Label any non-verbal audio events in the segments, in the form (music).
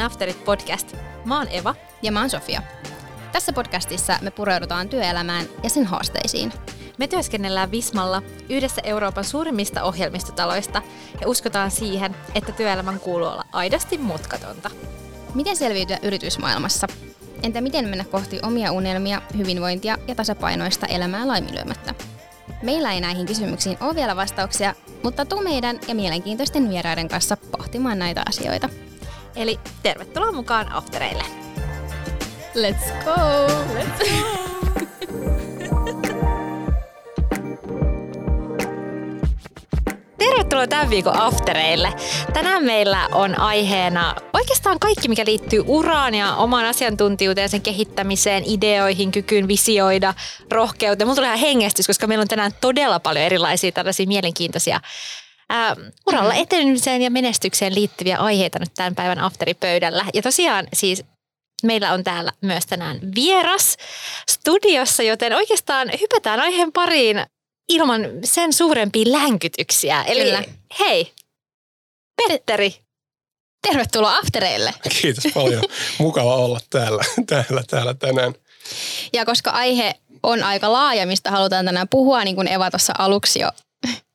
on Afterit podcast. Mä oon Eva. Ja mä oon Sofia. Tässä podcastissa me pureudutaan työelämään ja sen haasteisiin. Me työskennellään Vismalla, yhdessä Euroopan suurimmista ohjelmistotaloista, ja uskotaan siihen, että työelämän kuuluu olla aidosti mutkatonta. Miten selviytyä yritysmaailmassa? Entä miten mennä kohti omia unelmia, hyvinvointia ja tasapainoista elämää laiminlyömättä? Meillä ei näihin kysymyksiin ole vielä vastauksia, mutta tuu meidän ja mielenkiintoisten vieraiden kanssa pohtimaan näitä asioita. Eli tervetuloa mukaan Aftereille. Let's go! Let's go! (laughs) Tervetuloa tämän viikon aftereille. Tänään meillä on aiheena oikeastaan kaikki, mikä liittyy uraan ja omaan asiantuntijuuteen, sen kehittämiseen, ideoihin, kykyyn visioida, rohkeuteen. Mulla tulee ihan hengestys, koska meillä on tänään todella paljon erilaisia tällaisia mielenkiintoisia ää, uralla etenemiseen ja menestykseen liittyviä aiheita nyt tämän päivän afteripöydällä. Ja tosiaan siis Meillä on täällä myös tänään vieras studiossa, joten oikeastaan hypätään aiheen pariin ilman sen suurempia länkytyksiä. Eli Kyllä. hei, Petteri. Tervetuloa Aftereille! Kiitos paljon. Mukava olla täällä, täällä, täällä tänään. Ja koska aihe on aika laaja, mistä halutaan tänään puhua, niin kuin Eva tuossa aluksi jo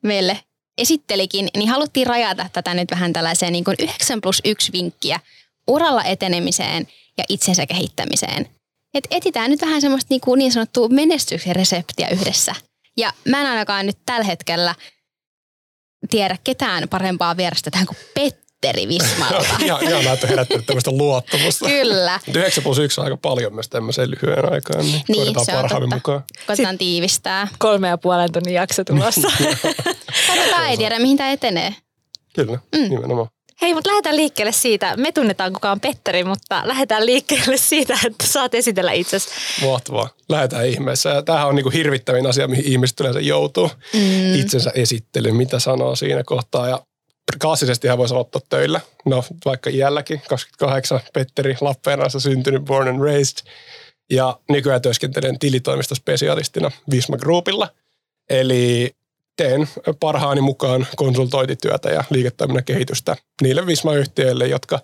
meille esittelikin, niin haluttiin rajata tätä nyt vähän tällaiseen niin kuin 9 plus 1 vinkkiä uralla etenemiseen ja itsensä kehittämiseen. Et etitään nyt vähän semmoista niin, kuin niin sanottua menestyksen reseptiä yhdessä. Ja mä en ainakaan nyt tällä hetkellä tiedä ketään parempaa vierasta tähän kuin Petteri Vismalta. (laughs) Ihan, ihan että herättänyt tämmöistä luottamusta. Kyllä. 9 plus 1 on aika paljon myös tämmöiseen lyhyen aikaan, niin, Niin, koitetaan se on totta. mukaan. Koitetaan tiivistää. Kolme ja puolen tunnin jakso tulossa. (laughs) Katsotaan, ei tiedä mihin tämä etenee. Kyllä, mm. nimenomaan. Hei, mutta lähdetään liikkeelle siitä. Me tunnetaan kuka on Petteri, mutta lähdetään liikkeelle siitä, että saat esitellä itsesi. Mahtavaa. Lähdetään ihmeessä. Ja tämähän on niinku hirvittävin asia, mihin ihmiset yleensä joutuu. Mm. Itsensä esittelyyn, mitä sanoo siinä kohtaa. Ja klassisesti voisi aloittaa töillä. No vaikka iälläkin, 28, Petteri Lappeenrannassa syntynyt, born and raised. Ja nykyään työskentelen tilitoimistospesialistina Visma Groupilla. Eli teen parhaani mukaan konsultointityötä ja liiketoiminnan kehitystä niille Visma-yhtiöille, jotka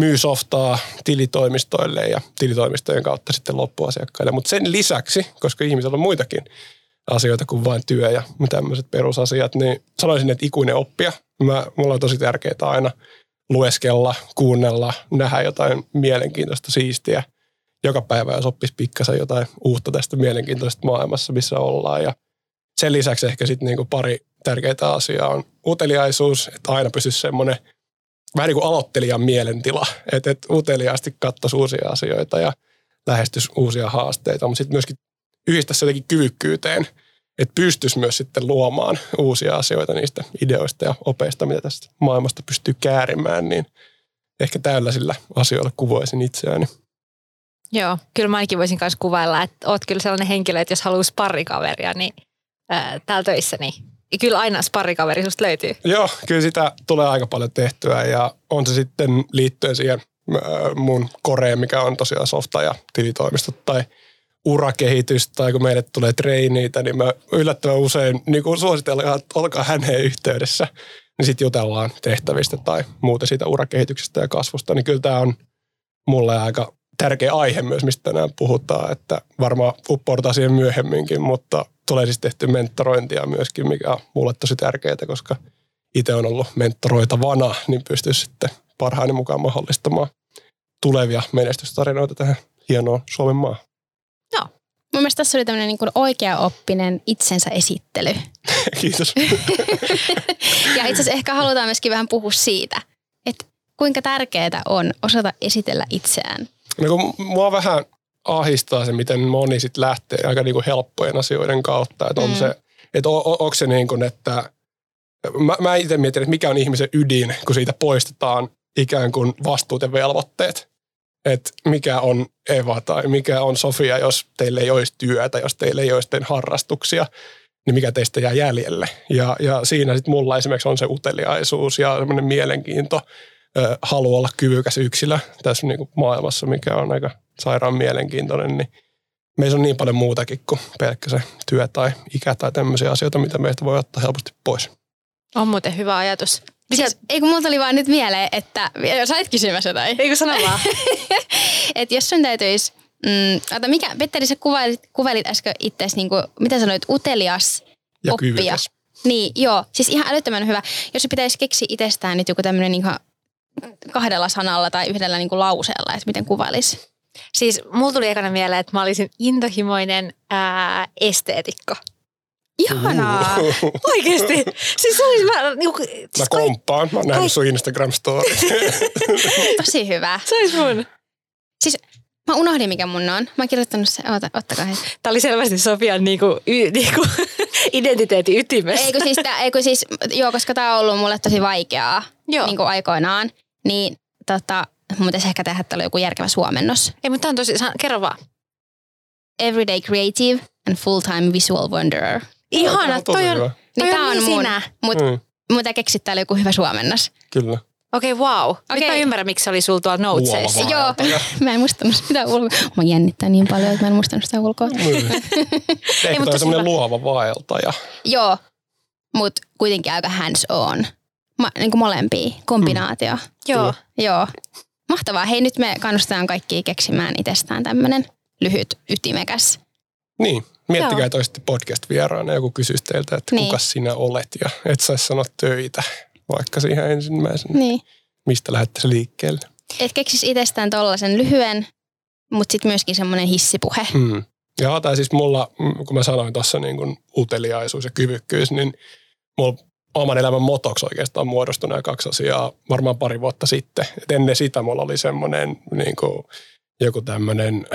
myy softaa tilitoimistoille ja tilitoimistojen kautta sitten loppuasiakkaille. Mutta sen lisäksi, koska ihmisellä on muitakin asioita kuin vain työ ja tämmöiset perusasiat, niin sanoisin, että ikuinen oppia. Mä, mulla on tosi tärkeää aina lueskella, kuunnella, nähdä jotain mielenkiintoista, siistiä. Joka päivä, jos oppisi pikkasen jotain uutta tästä mielenkiintoisesta maailmassa, missä ollaan. Ja sen lisäksi ehkä sitten niinku pari tärkeää asiaa on uteliaisuus, että aina pysyisi semmoinen vähän niin kuin aloittelijan mielentila, että et uteliaasti katsoisi uusia asioita ja lähestyisi uusia haasteita, mutta sitten myöskin yhdistäisi se jotenkin kyvykkyyteen, että pystyisi myös sitten luomaan uusia asioita niistä ideoista ja opeista, mitä tästä maailmasta pystyy käärimään, niin ehkä tällaisilla asioilla kuvoisin itseäni. Joo, kyllä mä ainakin voisin myös kuvailla, että oot kyllä sellainen henkilö, että jos haluaa sparrikaveria, niin ää, täällä töissä, niin kyllä aina sparrikaveri susta löytyy. Joo, kyllä sitä tulee aika paljon tehtyä ja on se sitten liittyen siihen mun koreen, mikä on tosiaan softa ja tilitoimistot tai urakehitys tai kun meille tulee treiniitä, niin mä yllättävän usein niin suositellaan, että olkaa häneen yhteydessä, niin sitten jutellaan tehtävistä tai muuten siitä urakehityksestä ja kasvusta, niin kyllä tämä on mulle aika tärkeä aihe myös, mistä tänään puhutaan, että varmaan uppoudutaan siihen myöhemminkin, mutta tulee siis tehty mentorointia myöskin, mikä on mulle tosi tärkeää, koska itse on ollut mentoroitavana, niin pystyisi sitten parhaani mukaan mahdollistamaan tulevia menestystarinoita tähän hienoon Suomen maahan. Mun mielestä tässä oli tämmöinen niin oikea-oppinen itsensä esittely. (laughs) Kiitos. (laughs) Ja itse asiassa ehkä halutaan myöskin vähän puhua siitä, että kuinka tärkeää on osata esitellä itseään. No kun mua vähän ahistaa se, miten moni sit lähtee aika niinku helppojen asioiden kautta. Että on Mm. se, että o, o, onko se niin kuin, että mä, mä itse mietin, että mikä on ihmisen ydin, kun siitä poistetaan ikään kuin vastuut ja velvoitteet. Että mikä on Eva tai mikä on Sofia, jos teille ei olisi työtä, jos teille ei olisi sitten harrastuksia, niin mikä teistä jää jäljelle. Ja, ja siinä sitten mulla esimerkiksi on se uteliaisuus ja semmoinen mielenkiinto, ö, halu olla kyvykäs yksilö tässä niin kuin maailmassa, mikä on aika sairaan mielenkiintoinen, niin meissä on niin paljon muutakin kuin pelkkä se työ tai ikä tai tämmöisiä asioita, mitä meistä voi ottaa helposti pois. On muuten hyvä ajatus. Siis, ei kun mulla tuli vaan nyt mieleen, että sait kysymässä jotain. Eikö sano vaan? (laughs) että jos sun täytyisi, mm, ota, mikä, Petteri, sä kuvailit, kuvailit äsken itseäsi, niin kuin, mitä sanoit, utelias Ja oppia. kyvykäs. Niin, joo. Siis ihan älyttömän hyvä. Jos se pitäisi keksiä itsestään nyt joku tämmöinen ihan kahdella sanalla tai yhdellä niin kuin lauseella, että miten kuvailisi. Siis mulla tuli ekana mieleen, että mä olisin intohimoinen ää, esteetikko. Ihanaa. Oikeesti. Siis se olisi mä, niinku, Mä siis kaik- komppaan. Mä oon nähnyt sun Instagram story. (laughs) Tosi hyvä. se olisi mun. Siis mä unohdin, mikä mun on. Mä oon kirjoittanut se. Oota, ottakaa hetki. Tämä oli selvästi Sofian niinku, y, niinku, (laughs) identiteetin ytimessä. Eikö siis, tää, eikö siis, joo, koska tää on ollut mulle tosi vaikeaa Joo. niin kuin aikoinaan. Niin tota, mun pitäisi ehkä tehdä tällä joku järkevä suomennos. Ei, mutta on tosi, kerro vaan. Everyday creative and full-time visual wanderer. Ihana, Tosi toi on, hyvä. Niin toi tää on niin mun. sinä. Mutta Mm, mun pitää keksiä täällä joku hyvä suomennos. kyllä. Okei, okay, wow. Nyt Okei. mä ymmärrän, miksi se oli sulla tuolla notesissa. Luova. Joo, (laughs) mä en muistanut sitä ulkoa. Mä jännittää niin paljon, että mä en muistanut sitä ulkoa. (laughs) Eikö mutta toi semmoinen hyvä. luova vaeltaja? Joo, mutta kuitenkin aika hands on. Ma, niin kuin molempia, kombinaatio. Mm. Joo. Joo. Mahtavaa. Hei, nyt me kannustetaan kaikkia keksimään itsestään tämmöinen lyhyt, ytimekäs. Niin. Miettikää, Joo. että olisitte podcast-vieraana ja joku kysyisi teiltä, että Niin. kuka sinä olet ja et saisi sanoa töitä vaikka siihen ensimmäisenä. Niin. Mistä lähdettäisiin liikkeelle? Et keksis itsestään tollasen lyhyen, mutta sitten myöskin semmoinen hissipuhe. Mm. Ja tai siis mulla, mm, kun mä sanoin tuossa niin kuin uteliaisuus ja kyvykkyys, niin mulla oman elämän motoksi oikeastaan muodostui nämä kaksi asiaa varmaan pari vuotta sitten. Et ennen sitä mulla oli semmoinen niin kuin, joku tämmöinen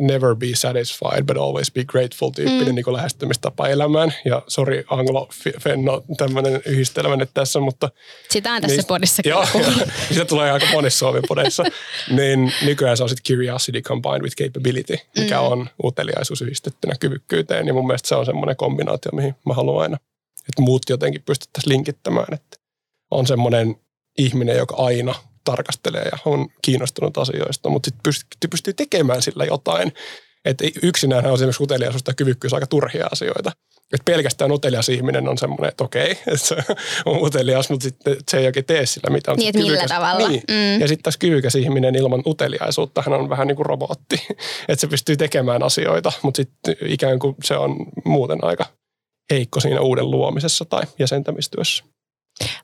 never be satisfied but always be grateful tyyppinen Mm. niin kuin lähestymistapa elämään. Ja sori anglo-fenno tämmöinen yhdistelmä nyt tässä, mutta Sitä on tässä Niin, podissa Joo, sitä tulee aika monissa Suomen-podeissa. (laughs) niin nykyään se on sitten curiosity combined with capability, mikä Mm. on uteliaisuus yhdistettynä kyvykkyyteen. Ja mun mielestä se on semmoinen kombinaatio, mihin mä haluan aina, että muut jotenkin pystyttäisiin linkittämään. Että on semmoinen ihminen, joka aina tarkastelee ja on kiinnostunut asioista, mutta sitten pystyy, pystyy tekemään sillä jotain. Että yksinään on esimerkiksi uteliaisuus tai kyvykkyys aika turhia asioita. Että pelkästään utelias ihminen on semmoinen, että okei, (laughs) että se on utelias, mutta sitten se ei oikein tee sillä mitään. Niin, millä tavalla. Niin. Mm. Ja sitten taas kyvykäs ihminen ilman uteliaisuutta, hän on vähän niin kuin robotti. (laughs) Että se pystyy tekemään asioita, mutta sitten ikään kuin se on muuten aika heikko siinä uuden luomisessa tai jäsentämistyössä.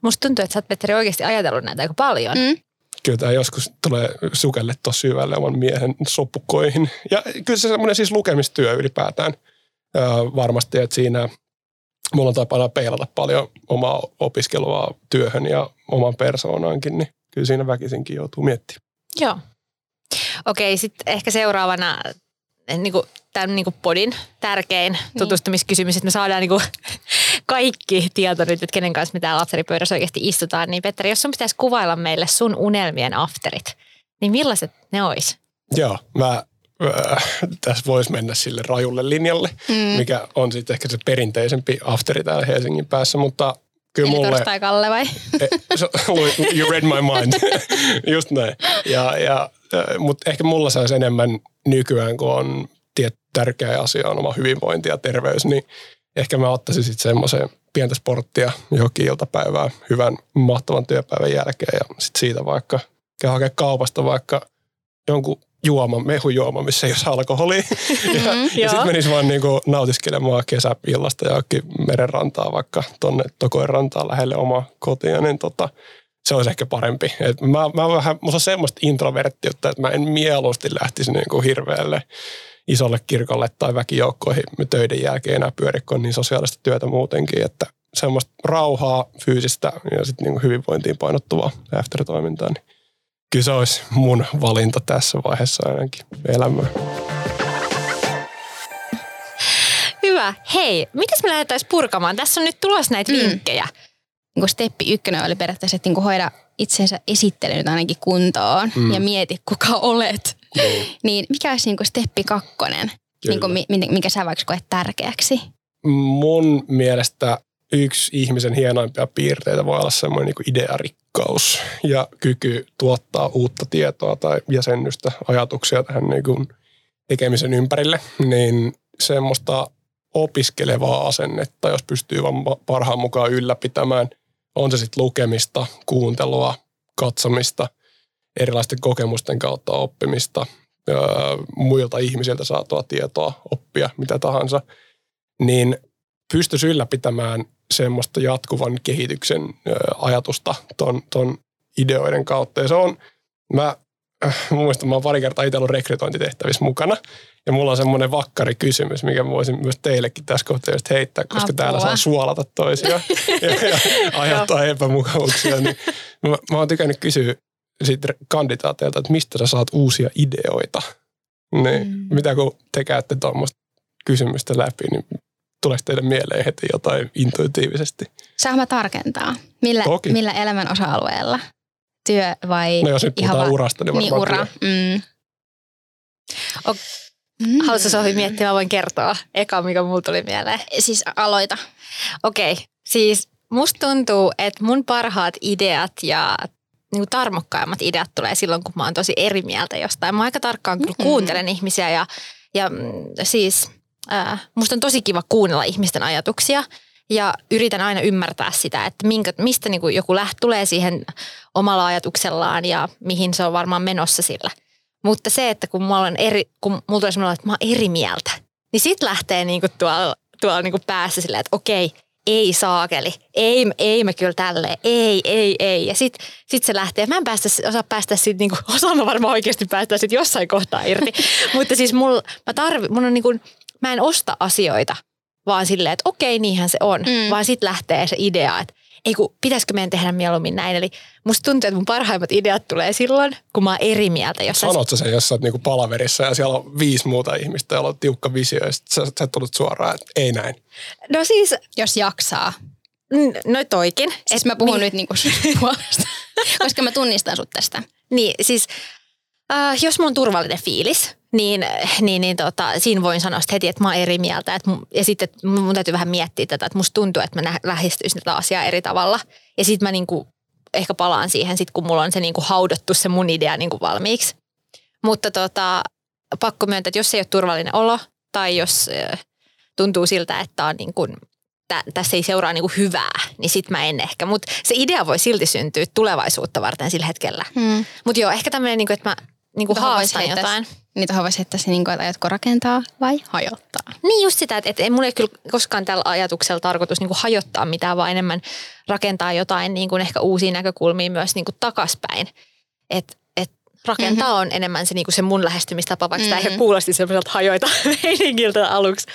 Musta tuntuu, että sä oot Petteri oikeasti ajatellut näitä aika paljon. Mm. Kyllä tämä joskus tulee sukelle tosi syvälle oman miehen sopukoihin. Ja kyllä se semmoinen siis lukemistyö ylipäätään öö, varmasti, että siinä mulla on tapana peilata paljon omaa opiskelua työhön ja oman persoonaankin, niin kyllä siinä väkisinkin joutuu miettimään. Joo. Okei, sitten ehkä seuraavana niin kuin, tämän niin kuin podin tärkein tutustumiskysymys, että me saadaan niin kuin, (laughs) kaikki tieto nyt, että kenen kanssa me täällä lapseripöydässä oikeasti istutaan. Niin Petteri, jos sun pitäisi kuvailla meille sun unelmien afterit, niin millaiset ne olisi? Joo, mä äh, tässä voisi mennä sille rajulle linjalle, Mm. mikä on sitten ehkä se perinteisempi afteri täällä Helsingin päässä, mutta kyllä Eli mulle... torstai Kalle vai? (laughs) Eh, you read my mind. (laughs) Just näin. Ja, ja, mutta ehkä mulla saisi enemmän nykyään, kun on tiet, tärkeä asia on oma hyvinvointi ja terveys, niin ehkä mä ottaisin sitten semmoisen pientä sporttia johonkin iltapäivään hyvän mahtavan työpäivän jälkeen ja sitten siitä vaikka käy hakea kaupasta vaikka jonkun juoman, mehujuoma, missä ei ole alkoholia. (laughs) ja Mm, ja sitten menis vaan niinku nautiskelemaan kesäillasta johonkin merenrantaa, vaikka tonne Tokoen rantaan lähelle omaa kotia, niin tota, se olisi ehkä parempi. Et mä, mä vähän, musta on semmoista introverttiutta, että mä en mieluusti lähtisi niinku hirveälle isolle kirkolle tai väkijoukkoihin töiden jälkeen enää pyöri, kun on niin sosiaalista työtä muutenkin, että semmoista rauhaa, fyysistä ja sitten niinku hyvinvointiin painottuvaa after-toimintaa, niin kyllä se olisi mun valinta tässä vaiheessa ainakin elämää. Hyvä. Hei, mitäs me lähdettäisiin purkamaan? Tässä on nyt tulossa näitä Mm. vinkkejä. Niin kuin steppi ykkönen oli periaatteessa, että niin kuin hoida itsensä esittely nyt ainakin kuntoon Mm. mm. ja mieti, kuka olet. Niin. (laughs) Niin mikä olisi niin kuin steppi kakkonen, niin kuin, mi- mi- minkä sä vaikka koet tärkeäksi? Mun mielestä yksi ihmisen hienoimpia piirteitä voi olla semmoinen niin idearikkaus ja kyky tuottaa uutta tietoa tai jäsennystä, ajatuksia tähän niin kuin tekemisen ympärille, niin semmoista opiskelevaa asennetta, jos pystyy vaan parhaan mukaan ylläpitämään On se sitten lukemista, kuuntelua, katsomista, erilaisten kokemusten kautta oppimista, öö, muilta ihmisiltä saatua tietoa, oppia, mitä tahansa, niin pystyisi ylläpitämään semmoista jatkuvan kehityksen öö, ajatusta ton, ton ideoiden kautta. Ja se on, mä äh, muistan, mä oon pari kertaa itse ollut rekrytointitehtävissä mukana. Ja mulla on semmoinen vakkari kysymys, mikä voisin myös teillekin tässä kohtaa just heittää, koska Apua. täällä saa suolata toisia (laughs) ja, ja aiheuttaa epämukavuuksia. Niin mä, mä oon tykännyt kysyä siitä kandidaateilta, että mistä sä saat uusia ideoita. Niin, Mm. mitä kun te käytte tuommoista kysymystä läpi, niin tuleeko teille mieleen heti jotain intuitiivisesti? Saanko mä tarkentaa? Millä, Toki. millä elämän osa-alueella? Työ vai No jos nyt ihan puhutaan va- urasta, niin niin varmaan ura? työ. Mm. Ok. Mm. Haluatko Sofi miettiä, mä voin kertoa eka, mikä mulla tuli mieleen. Siis aloita. Okei, siis musta tuntuu, että mun parhaat ideat ja niin kuin tarmokkaimmat ideat tulee silloin, kun mä oon tosi eri mieltä jostain. Mä aika tarkkaan kyllä Mm. kuuntelen ihmisiä ja, ja mm, siis äh, musta on tosi kiva kuunnella ihmisten ajatuksia ja yritän aina ymmärtää sitä, että minkä, mistä niin kuin joku läht, tulee siihen omalla ajatuksellaan ja mihin se on varmaan menossa sillä. Mutta se, että kun mulla, on eri, kun mulla tulee semmoinen, että mä oon eri mieltä, niin sit lähtee niin kuin tuolla, tuolla niin kuin päässä silleen, että okei, ei saakeli, ei, ei me kyllä tälleen, ei, ei, ei. Ja sit, sit se lähtee. Mä en päästä, osaa päästä siitä, niin kuin, (laughs) osaan mä varmaan oikeasti päästä siitä jossain kohtaa irti. (laughs) Mutta siis mulla, mä tarvi, mun on niin kuin, mä en osta asioita, vaan silleen, että okei, niinhän se on. Mm. Vaan sit lähtee se idea, että ei kun, pitäisikö meidän tehdä mieluummin näin. Eli musta tuntuu, että mun parhaimmat ideat tulee silloin, kun mä oon eri mieltä jossain. Sanot sä sen, jos sä oot niinku palaverissa ja siellä on viisi muuta ihmistä, joilla on tiukka visio ja sit sä, sä tulet suoraan, että ei näin. No siis, Jos jaksaa. no toikin. Siis mä puhun nyt niinku (laughs) puolesta, koska mä tunnistan sut tästä. Niin, siis äh, jos mun on turvallinen fiilis, niin, niin, niin tota, siinä voin sanoa sit heti, että mä oon eri mieltä. Et mun, ja sitten että mun täytyy vähän miettiä tätä, että musta tuntuu, että mä lähestyisin tätä asiaa eri tavalla. Ja sitten mä niinku, ehkä palaan siihen, sit, kun mulla on se niinku haudottu se mun idea niinku valmiiksi. Mutta tota, pakko myöntää, että jos ei ole turvallinen olo tai jos tuntuu siltä, että on niin kuin, tä, tässä ei seuraa niin kuin hyvää, niin sit mä en ehkä. Mutta se idea voi silti syntyä tulevaisuutta varten sillä hetkellä. Hmm. Mutta joo, ehkä tämmöinen, niin että mä niin kuin haastan jotain. Niin tuohon voisi heittää se, niin kuin, että aiotko rakentaa vai hajottaa. Niin just sitä, että, että ei mulla ei kyllä koskaan tällä ajatuksella tarkoitus niin kuin hajottaa mitään, vaan enemmän rakentaa jotain niin kuin ehkä uusia näkökulmia myös niin kuin takaspäin. Että et rakentaa mm-hmm. on enemmän se, niin kuin se mun lähestymistapa, vaikka mm-hmm. tämä ehkä kuulosti semmoiselta hajoita (laughs) meininkiltä aluksi.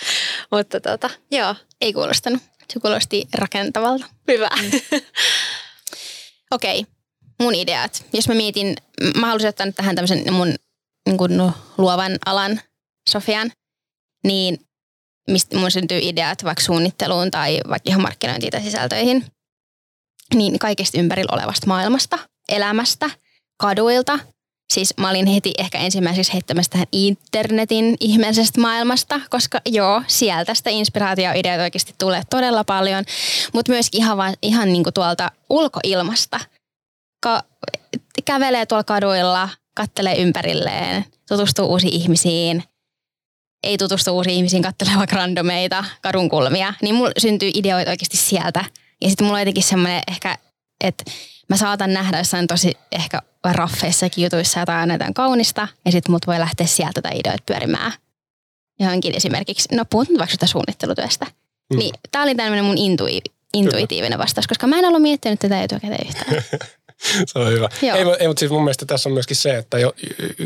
Mutta tota, joo, Ei kuulostanut. Se kuulosti rakentavalta. hyvä. Okei, mun ideat. Jos mä mietin, mä haluaisin ottaa nyt tähän tämmöisen mun niin kuin, no, luovan alan Sofian, niin mistä mun syntyy ideat vaikka suunnitteluun tai vaikka ihan markkinointiin tai sisältöihin, niin kaikesta ympärillä olevasta maailmasta, elämästä, kaduilta. Siis mä olin heti ehkä ensimmäiseksi heittämässä tähän internetin ihmeellisestä maailmasta, koska joo, sieltä sitä inspiraatioideoita oikeasti tulee todella paljon, mutta myöskin ihan, vaan, ihan niin kuin tuolta ulkoilmasta. Ka- kävelee tuolla kaduilla, kattelee ympärilleen, tutustuu uusiin ihmisiin, ei tutustu uusiin ihmisiin, kattelee vaikka randomeita kadunkulmia, niin mulla syntyy ideoita oikeasti sieltä. Ja sitten mulla on jotenkin semmoinen ehkä, että mä saatan nähdä jossain tosi ehkä raffeissakin jutuissa jotain, jotain kaunista, ja sitten mut voi lähteä sieltä tai ideoita pyörimään. Johonkin esimerkiksi, no puhut nyt vaikka sitä suunnittelutyöstä. Mm. Niin tää oli tämmöinen mun intui, intuitiivinen vastaus, koska mä en ollut miettinyt tätä etukäteen yhtään. (laughs) (laughs) Se on hyvä. Joo. Ei, ei, mutta siis mun mielestä tässä on myöskin se, että jo,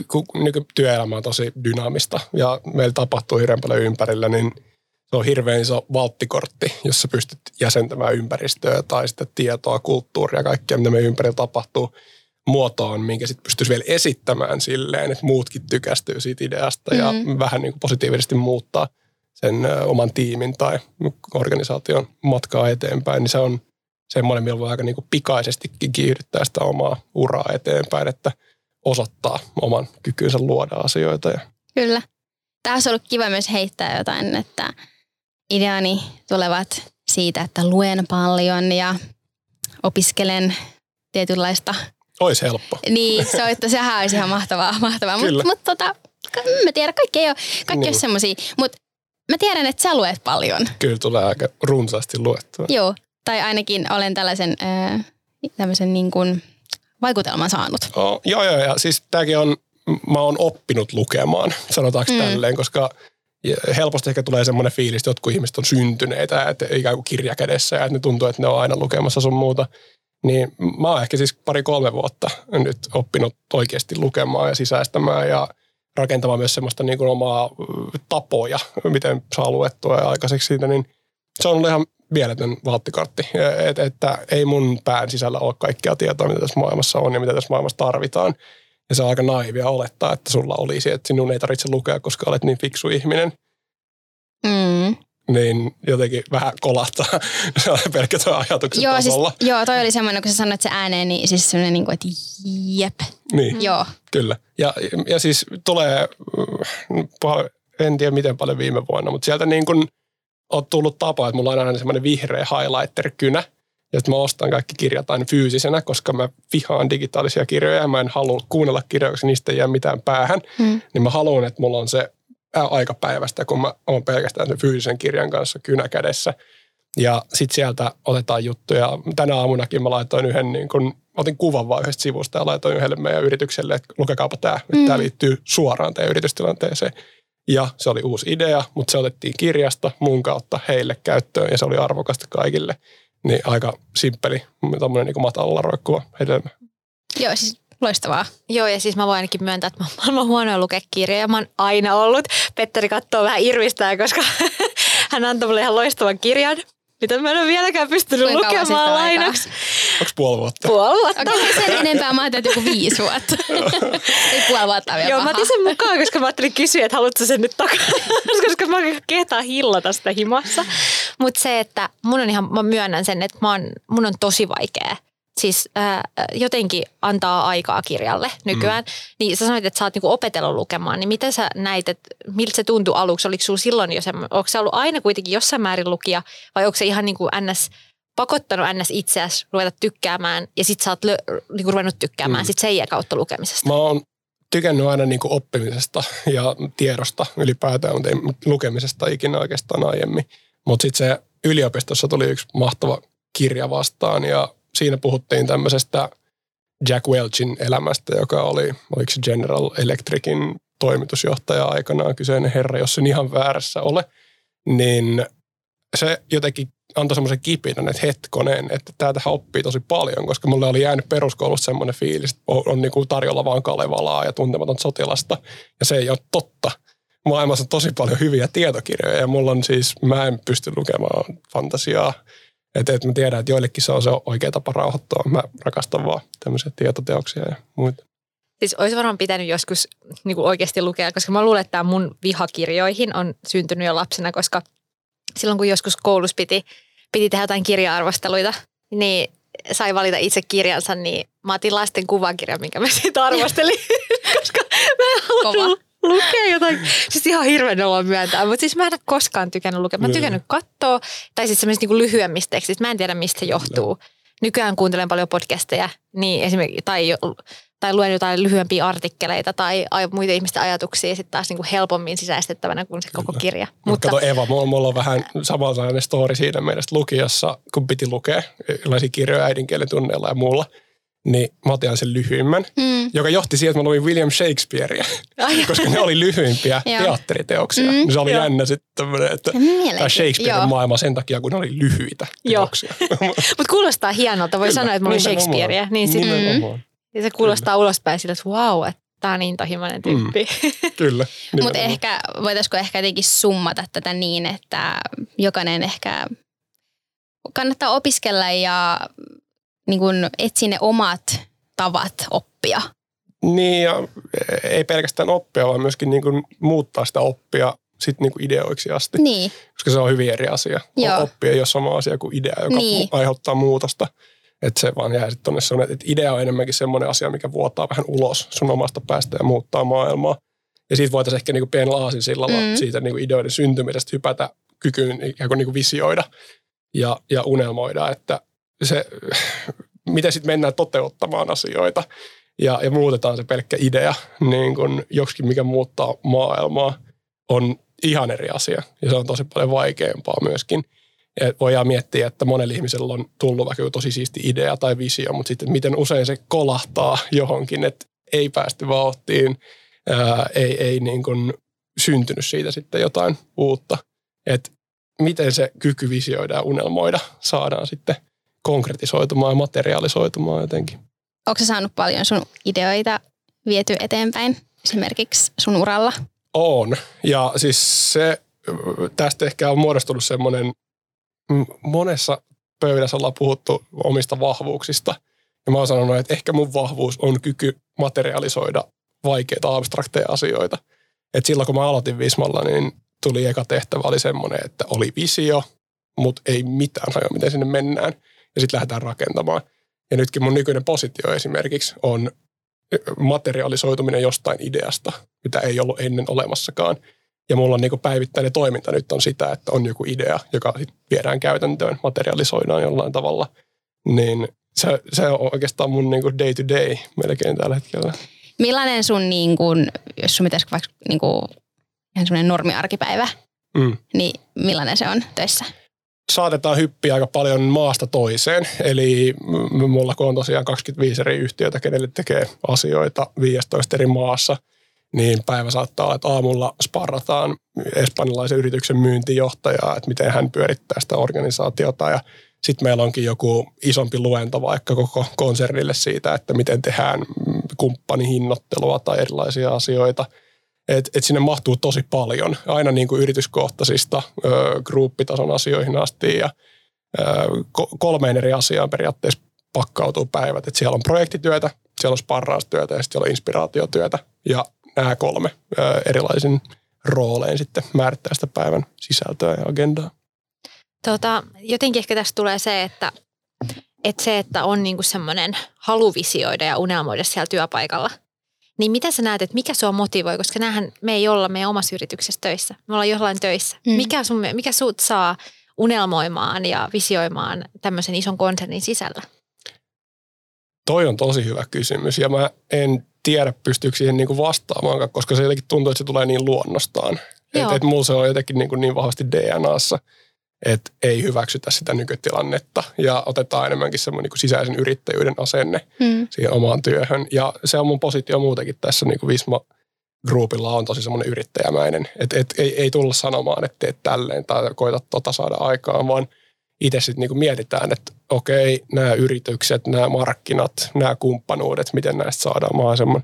kun nykytyöelämä on tosi dynaamista ja meillä tapahtuu hirveän paljon ympärillä, niin se on hirveän iso valttikortti, jos sä pystyt jäsentämään ympäristöä tai sitten tietoa, kulttuuria, kaikkea, mitä meidän ympärillä tapahtuu muotoon, minkä sitten pystyisi vielä esittämään silleen, että muutkin tykästyy siitä ideasta ja Mm. vähän niin kuin positiivisesti muuttaa sen oman tiimin tai organisaation matkaa eteenpäin, niin se on semmoinen, millä voi aika niin kuin pikaisestikin kiihdyttää sitä omaa uraa eteenpäin, että osoittaa oman kykynsä luoda asioita. Ja Kyllä. Tämä olisi ollut kiva myös heittää jotain, että ideani tulevat siitä, että luen paljon ja opiskelen tietynlaista. olisi helppo. Niin, se on, että sehän olisi ihan mahtavaa. mahtavaa. Mutta mut, tota, mä tiedän, kaikki ei ole, kaikki Niin. niin. ole semmoisia. Mutta mä tiedän, että sä luet paljon. Kyllä tulee aika runsaasti luettua. Joo. Tai ainakin olen tällaisen ää, tämmöisen niin kuin vaikutelman saanut. Oh, joo, joo, ja siis tämäkin on, mä oon oppinut lukemaan, sanotaanko mm. tälleen, koska helposti ehkä tulee semmoinen fiilis, että jotkut ihmiset on syntyneitä, että ikään kuin kirja kädessä ja että ne tuntuu, että ne on aina lukemassa sun muuta. Niin mä oon ehkä siis pari-kolme vuotta nyt oppinut oikeasti lukemaan ja sisäistämään ja rakentamaan myös semmoista niin kuin omaa tapoja, miten saa luettua ja aikaiseksi siitä, niin se on ollut ihan mieletön valttikartti. Että, että ei mun pään sisällä ole kaikkia tietoa, mitä tässä maailmassa on ja mitä tässä maailmassa tarvitaan. Ja se on aika naivia olettaa, että sulla olisi, että sinun ei tarvitse lukea, koska olet niin fiksu ihminen. Mm. Niin jotenkin vähän kolahtaa (laughs) se on pelkkä tuo ajatuksen Joo, siis, tasolla. joo, toi oli semmoinen, kun sä sanoit se ääneen, niin siis semmoinen, niin kuin, että jep. Niin, Joo. kyllä. Ja, ja siis tulee, mm, en tiedä miten paljon viime vuonna, mutta sieltä niin kuin on tullut tapa, että mulla on aina semmoinen vihreä highlighter-kynä, ja sitten mä ostan kaikki kirjat aina fyysisenä, koska mä vihaan digitaalisia kirjoja ja mä en halua kuunnella kirjoja, koska niistä ei jää mitään päähän. Mm. Niin mä haluan, että mulla on se aikapäivästä, kun mä oon pelkästään sen fyysisen kirjan kanssa kynä kädessä. Ja sitten sieltä otetaan juttuja. Tänä aamunakin mä laitoin yhden, niin kun, otin kuvan vaan yhdestä sivusta ja laitoin yhdelle meidän yritykselle, että lukekaapa tämä, että tämä liittyy suoraan teidän yritystilanteeseen. Ja se oli uusi idea, mutta se otettiin kirjasta mun kautta heille käyttöön ja se oli arvokasta kaikille. Niin aika simppeli, tämmöinen niin matalalla roikkuva hedelmä. Joo, siis loistavaa. Joo, ja siis mä voin ainakin myöntää, että mä oon maailman huonoin lukea kirjoja. Mä oon aina ollut. Petteri katsoo vähän irvistää, koska (laughs) hän antoi mulle ihan loistavan kirjan, mitä mä en ole vieläkään pystynyt Kuinka lukemaan on lainaksi. Onko puoli vuotta? Puoli vuotta. Okei, okay, sen enempää mä ajattelin, että joku viisi vuotta. Ei puoli vuotta on vielä Joo, mä paha. otin sen mukaan, koska mä ajattelin kysyä, että haluatko sen nyt takaisin, (laughs) koska mä kehtaan hillata sitä himassa. Mutta se, että mun on ihan, mä myönnän sen, että mä oon, mun on tosi vaikea siis ää, jotenkin antaa aikaa kirjalle nykyään. Mm. Niin sä sanoit, että sä oot niinku opetellut lukemaan, niin miten sä näit, että miltä se tuntui aluksi? Oliko sulla silloin jo semmoinen, onko se ollut aina kuitenkin jossain määrin lukija vai onko se ihan niin kuin ns pakottanut ns itseäsi ruveta tykkäämään ja sit sä oot lö, niinku ruvennut tykkäämään mm. sit sen kautta lukemisesta? Mä oon tykännyt aina niin kuin oppimisesta ja tiedosta ylipäätään, mutta ei lukemisesta ikinä oikeastaan aiemmin. Mutta sitten se yliopistossa tuli yksi mahtava kirja vastaan ja siinä puhuttiin tämmöisestä Jack Welchin elämästä, joka oli, oliko se General Electricin toimitusjohtaja aikanaan, kyseinen herra, jos en ihan väärässä ole, niin se jotenkin antoi semmoisen kipinän, että hetkonen, että täältähän oppii tosi paljon, koska mulle oli jäänyt peruskoulusta semmoinen fiilis, että on, on niin kuin tarjolla vaan Kalevalaa ja tuntematon sotilasta, ja se ei ole totta. Maailmassa on tosi paljon hyviä tietokirjoja, ja mulla on siis, mä en pysty lukemaan fantasiaa, että et mä tiedän, että joillekin se on se oikea tapa rauhoittua. Mä rakastan vaan tämmöisiä tietoteoksia ja muita. Siis olisi varmaan pitänyt joskus niin kuin oikeasti lukea, koska mä luulen, että tämä mun vihakirjoihin on syntynyt jo lapsena, koska silloin kun joskus koulussa piti, piti tehdä jotain kirja-arvosteluita, niin sai valita itse kirjansa, niin mä otin lasten kuvakirjan, minkä mä siitä arvostelin, (laughs) koska mä en halunnut lukea jotain. Siis ihan hirveän olo myöntää, mutta siis mä en ole koskaan tykännyt lukea. Mä oon tykännyt katsoa, tai siis semmoisista niin lyhyemmistä tekstistä. Mä en tiedä, mistä se johtuu. Nykyään kuuntelen paljon podcasteja, niin esimerkiksi, tai, tai luen jotain lyhyempiä artikkeleita tai ai- muita ihmisten ajatuksia sitten taas niin kuin helpommin sisäistettävänä kuin se koko kirja. Mutta kato Eva, mulla, mulla on vähän samanlainen story siinä meidän lukiossa, kun piti lukea erilaisia kirjoja äidinkielen tunneilla ja muulla. Niin mä otin sen lyhyimmän, mm. joka johti siihen, että mä luin William Shakespearea, (laughs) koska ne oli lyhyimpiä (laughs) teatteriteoksia. Mm. Se oli Joo. jännä sitten, että tämä Shakespearen joo. maailma sen takia, kun ne oli lyhyitä teoksia. (laughs) Mutta kuulostaa hienolta. Voi Kyllä, sanoa, että oli nimenomaan. Shakespearea. Niin sit, Nimenomaan. ja se kuulostaa ulospäin sillä, että wow, että tämä on niin tohimoinen tyyppi. Mm. Kyllä. Mutta ehkä, voitaisiko ehkä jotenkin summata tätä niin, että jokainen ehkä kannattaa opiskella ja niin kun etsi ne omat tavat oppia. Niin, ja ei pelkästään oppia, vaan myöskin niin kuin muuttaa sitä oppia sit niin kuin ideoiksi asti, Niin, koska se on hyvin eri asia. Joo. Oppi ei ole sama asia kuin idea, joka Niin. aiheuttaa muutosta. Että se vaan jää sitten tuonne sellainen, että idea on enemmänkin semmoinen asia, mikä vuotaa vähän ulos sun omasta päästä ja muuttaa maailmaa. Ja siitä voitaisiin ehkä niin kuin pienellä aasinsillalla Mm. siitä niin kuin ideoiden syntymisestä hypätä kykyyn ikään kuin, niin kuin visioida ja, ja unelmoida, että se, (sighs) miten sitten mennään toteuttamaan asioita ja, ja muutetaan se pelkkä idea niin kuin joksikin, mikä muuttaa maailmaa, on ihan eri asia. Ja se on tosi paljon vaikeampaa myöskin. Ja voidaan miettiä, että monella ihmisellä on tullut vaikka tosi siisti idea tai visio, mutta sitten miten usein se kolahtaa johonkin, että ei päästy vauhtiin, ää, ei, ei niin kuin syntynyt siitä sitten jotain uutta. Että miten se kyky visioida ja unelmoida saadaan sitten konkretisoitumaan ja materialisoitumaan jotenkin. Onko saanut paljon sun ideoita viety eteenpäin esimerkiksi sun uralla? On. Ja siis se, tästä ehkä on muodostunut semmoinen, monessa pöydässä ollaan puhuttu omista vahvuuksista. Ja mä oon sanonut, että ehkä mun vahvuus on kyky materialisoida vaikeita abstrakteja asioita. Et silloin kun mä aloitin Vismalla, niin tuli eka tehtävä oli semmoinen, että oli visio, mutta ei mitään hajoa, miten sinne mennään. Ja sitten lähdetään rakentamaan. Ja nytkin mun nykyinen positio esimerkiksi on materialisoituminen jostain ideasta, mitä ei ollut ennen olemassakaan. Ja mulla on niin päivittäinen toiminta nyt on sitä, että on joku idea, joka sit viedään käytäntöön, materialisoidaan jollain tavalla. Niin se, se on oikeastaan mun niin day to day melkein tällä hetkellä. Millainen sun, niin kuin, jos sun pitäisi vaikka niin kuin, ihan semmoinen normiarkipäivä, mm. niin millainen se on töissä? Saatetaan hyppiä aika paljon maasta toiseen. Eli mulla kun on tosiaan 25 eri yhtiötä, kenelle tekee asioita 15 eri maassa, niin päivä saattaa olla, että aamulla sparrataan espanjalaisen yrityksen myyntijohtajaa, että miten hän pyörittää sitä organisaatiota ja sitten meillä onkin joku isompi luento vaikka koko konsernille siitä, että miten tehdään kumppanihinnottelua tai erilaisia asioita. Et, et sinne mahtuu tosi paljon, aina niin kuin yrityskohtaisista ö, gruppitason asioihin asti ja ö, kolmeen eri asiaan periaatteessa pakkautuu päivät. Et siellä on projektityötä, siellä on sparraustyötä ja sitten siellä on inspiraatiotyötä ja nämä kolme ö, erilaisin roolein sitten määrittää sitä päivän sisältöä ja agendaa. Tota, jotenkin ehkä tässä tulee se, että, että se, että on niinku semmoinen halu visioida ja unelmoida siellä työpaikalla, niin mitä sä näet, että mikä sua motivoi, koska näähän me ei olla meidän omassa yrityksessä töissä. Me ollaan jollain töissä. Mm. Mikä, sun, mikä sut saa unelmoimaan ja visioimaan tämmöisen ison konsernin sisällä? Toi on tosi hyvä kysymys ja mä en tiedä pystyykö siihen niinku vastaamaan, koska se jotenkin tuntuu, että se tulee niin luonnostaan. Että et mulla se on jotenkin niin, kuin niin vahvasti DNAssa – että ei hyväksytä sitä nykytilannetta ja otetaan enemmänkin semmoinen niin sisäisen yrittäjyyden asenne hmm. siihen omaan työhön. Ja se on mun positio muutenkin tässä niin kuin Visma Groupilla on tosi semmoinen yrittäjämäinen, että et, ei, ei tulla sanomaan, että teet tälleen tai koita tota saada aikaan, vaan itse sitten niin mietitään, että okei, nämä yritykset, nämä markkinat, nämä kumppanuudet, miten näistä saadaan mahdollisimman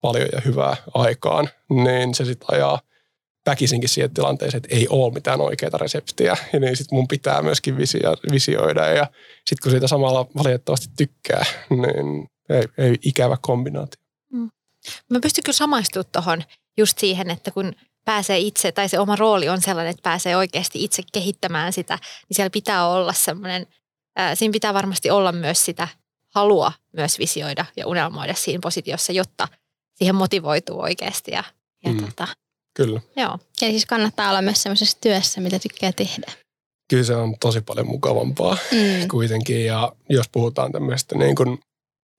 paljon ja hyvää aikaan, niin se sitten ajaa – väkisinkin siihen tilanteeseen, että ei ole mitään oikeaa reseptiä. Ja niin sitten mun pitää myöskin visio, visioida. Ja sitten kun siitä samalla valitettavasti tykkää, niin ei, ei ikävä kombinaatio. Mm. Mä pystyn kyllä samaistumaan tuohon just siihen, että kun pääsee itse, tai se oma rooli on sellainen, että pääsee oikeasti itse kehittämään sitä, niin siellä pitää olla semmoinen, ää, siinä pitää varmasti olla myös sitä halua myös visioida ja unelmoida siinä positiossa, jotta siihen motivoituu oikeasti ja, ja mm. tota, Kyllä. Joo. Ja siis kannattaa olla myös sellaisessa työssä, mitä tykkää tehdä. Kyllä se on tosi paljon mukavampaa mm. kuitenkin. Ja jos puhutaan tämmöistä niin kuin,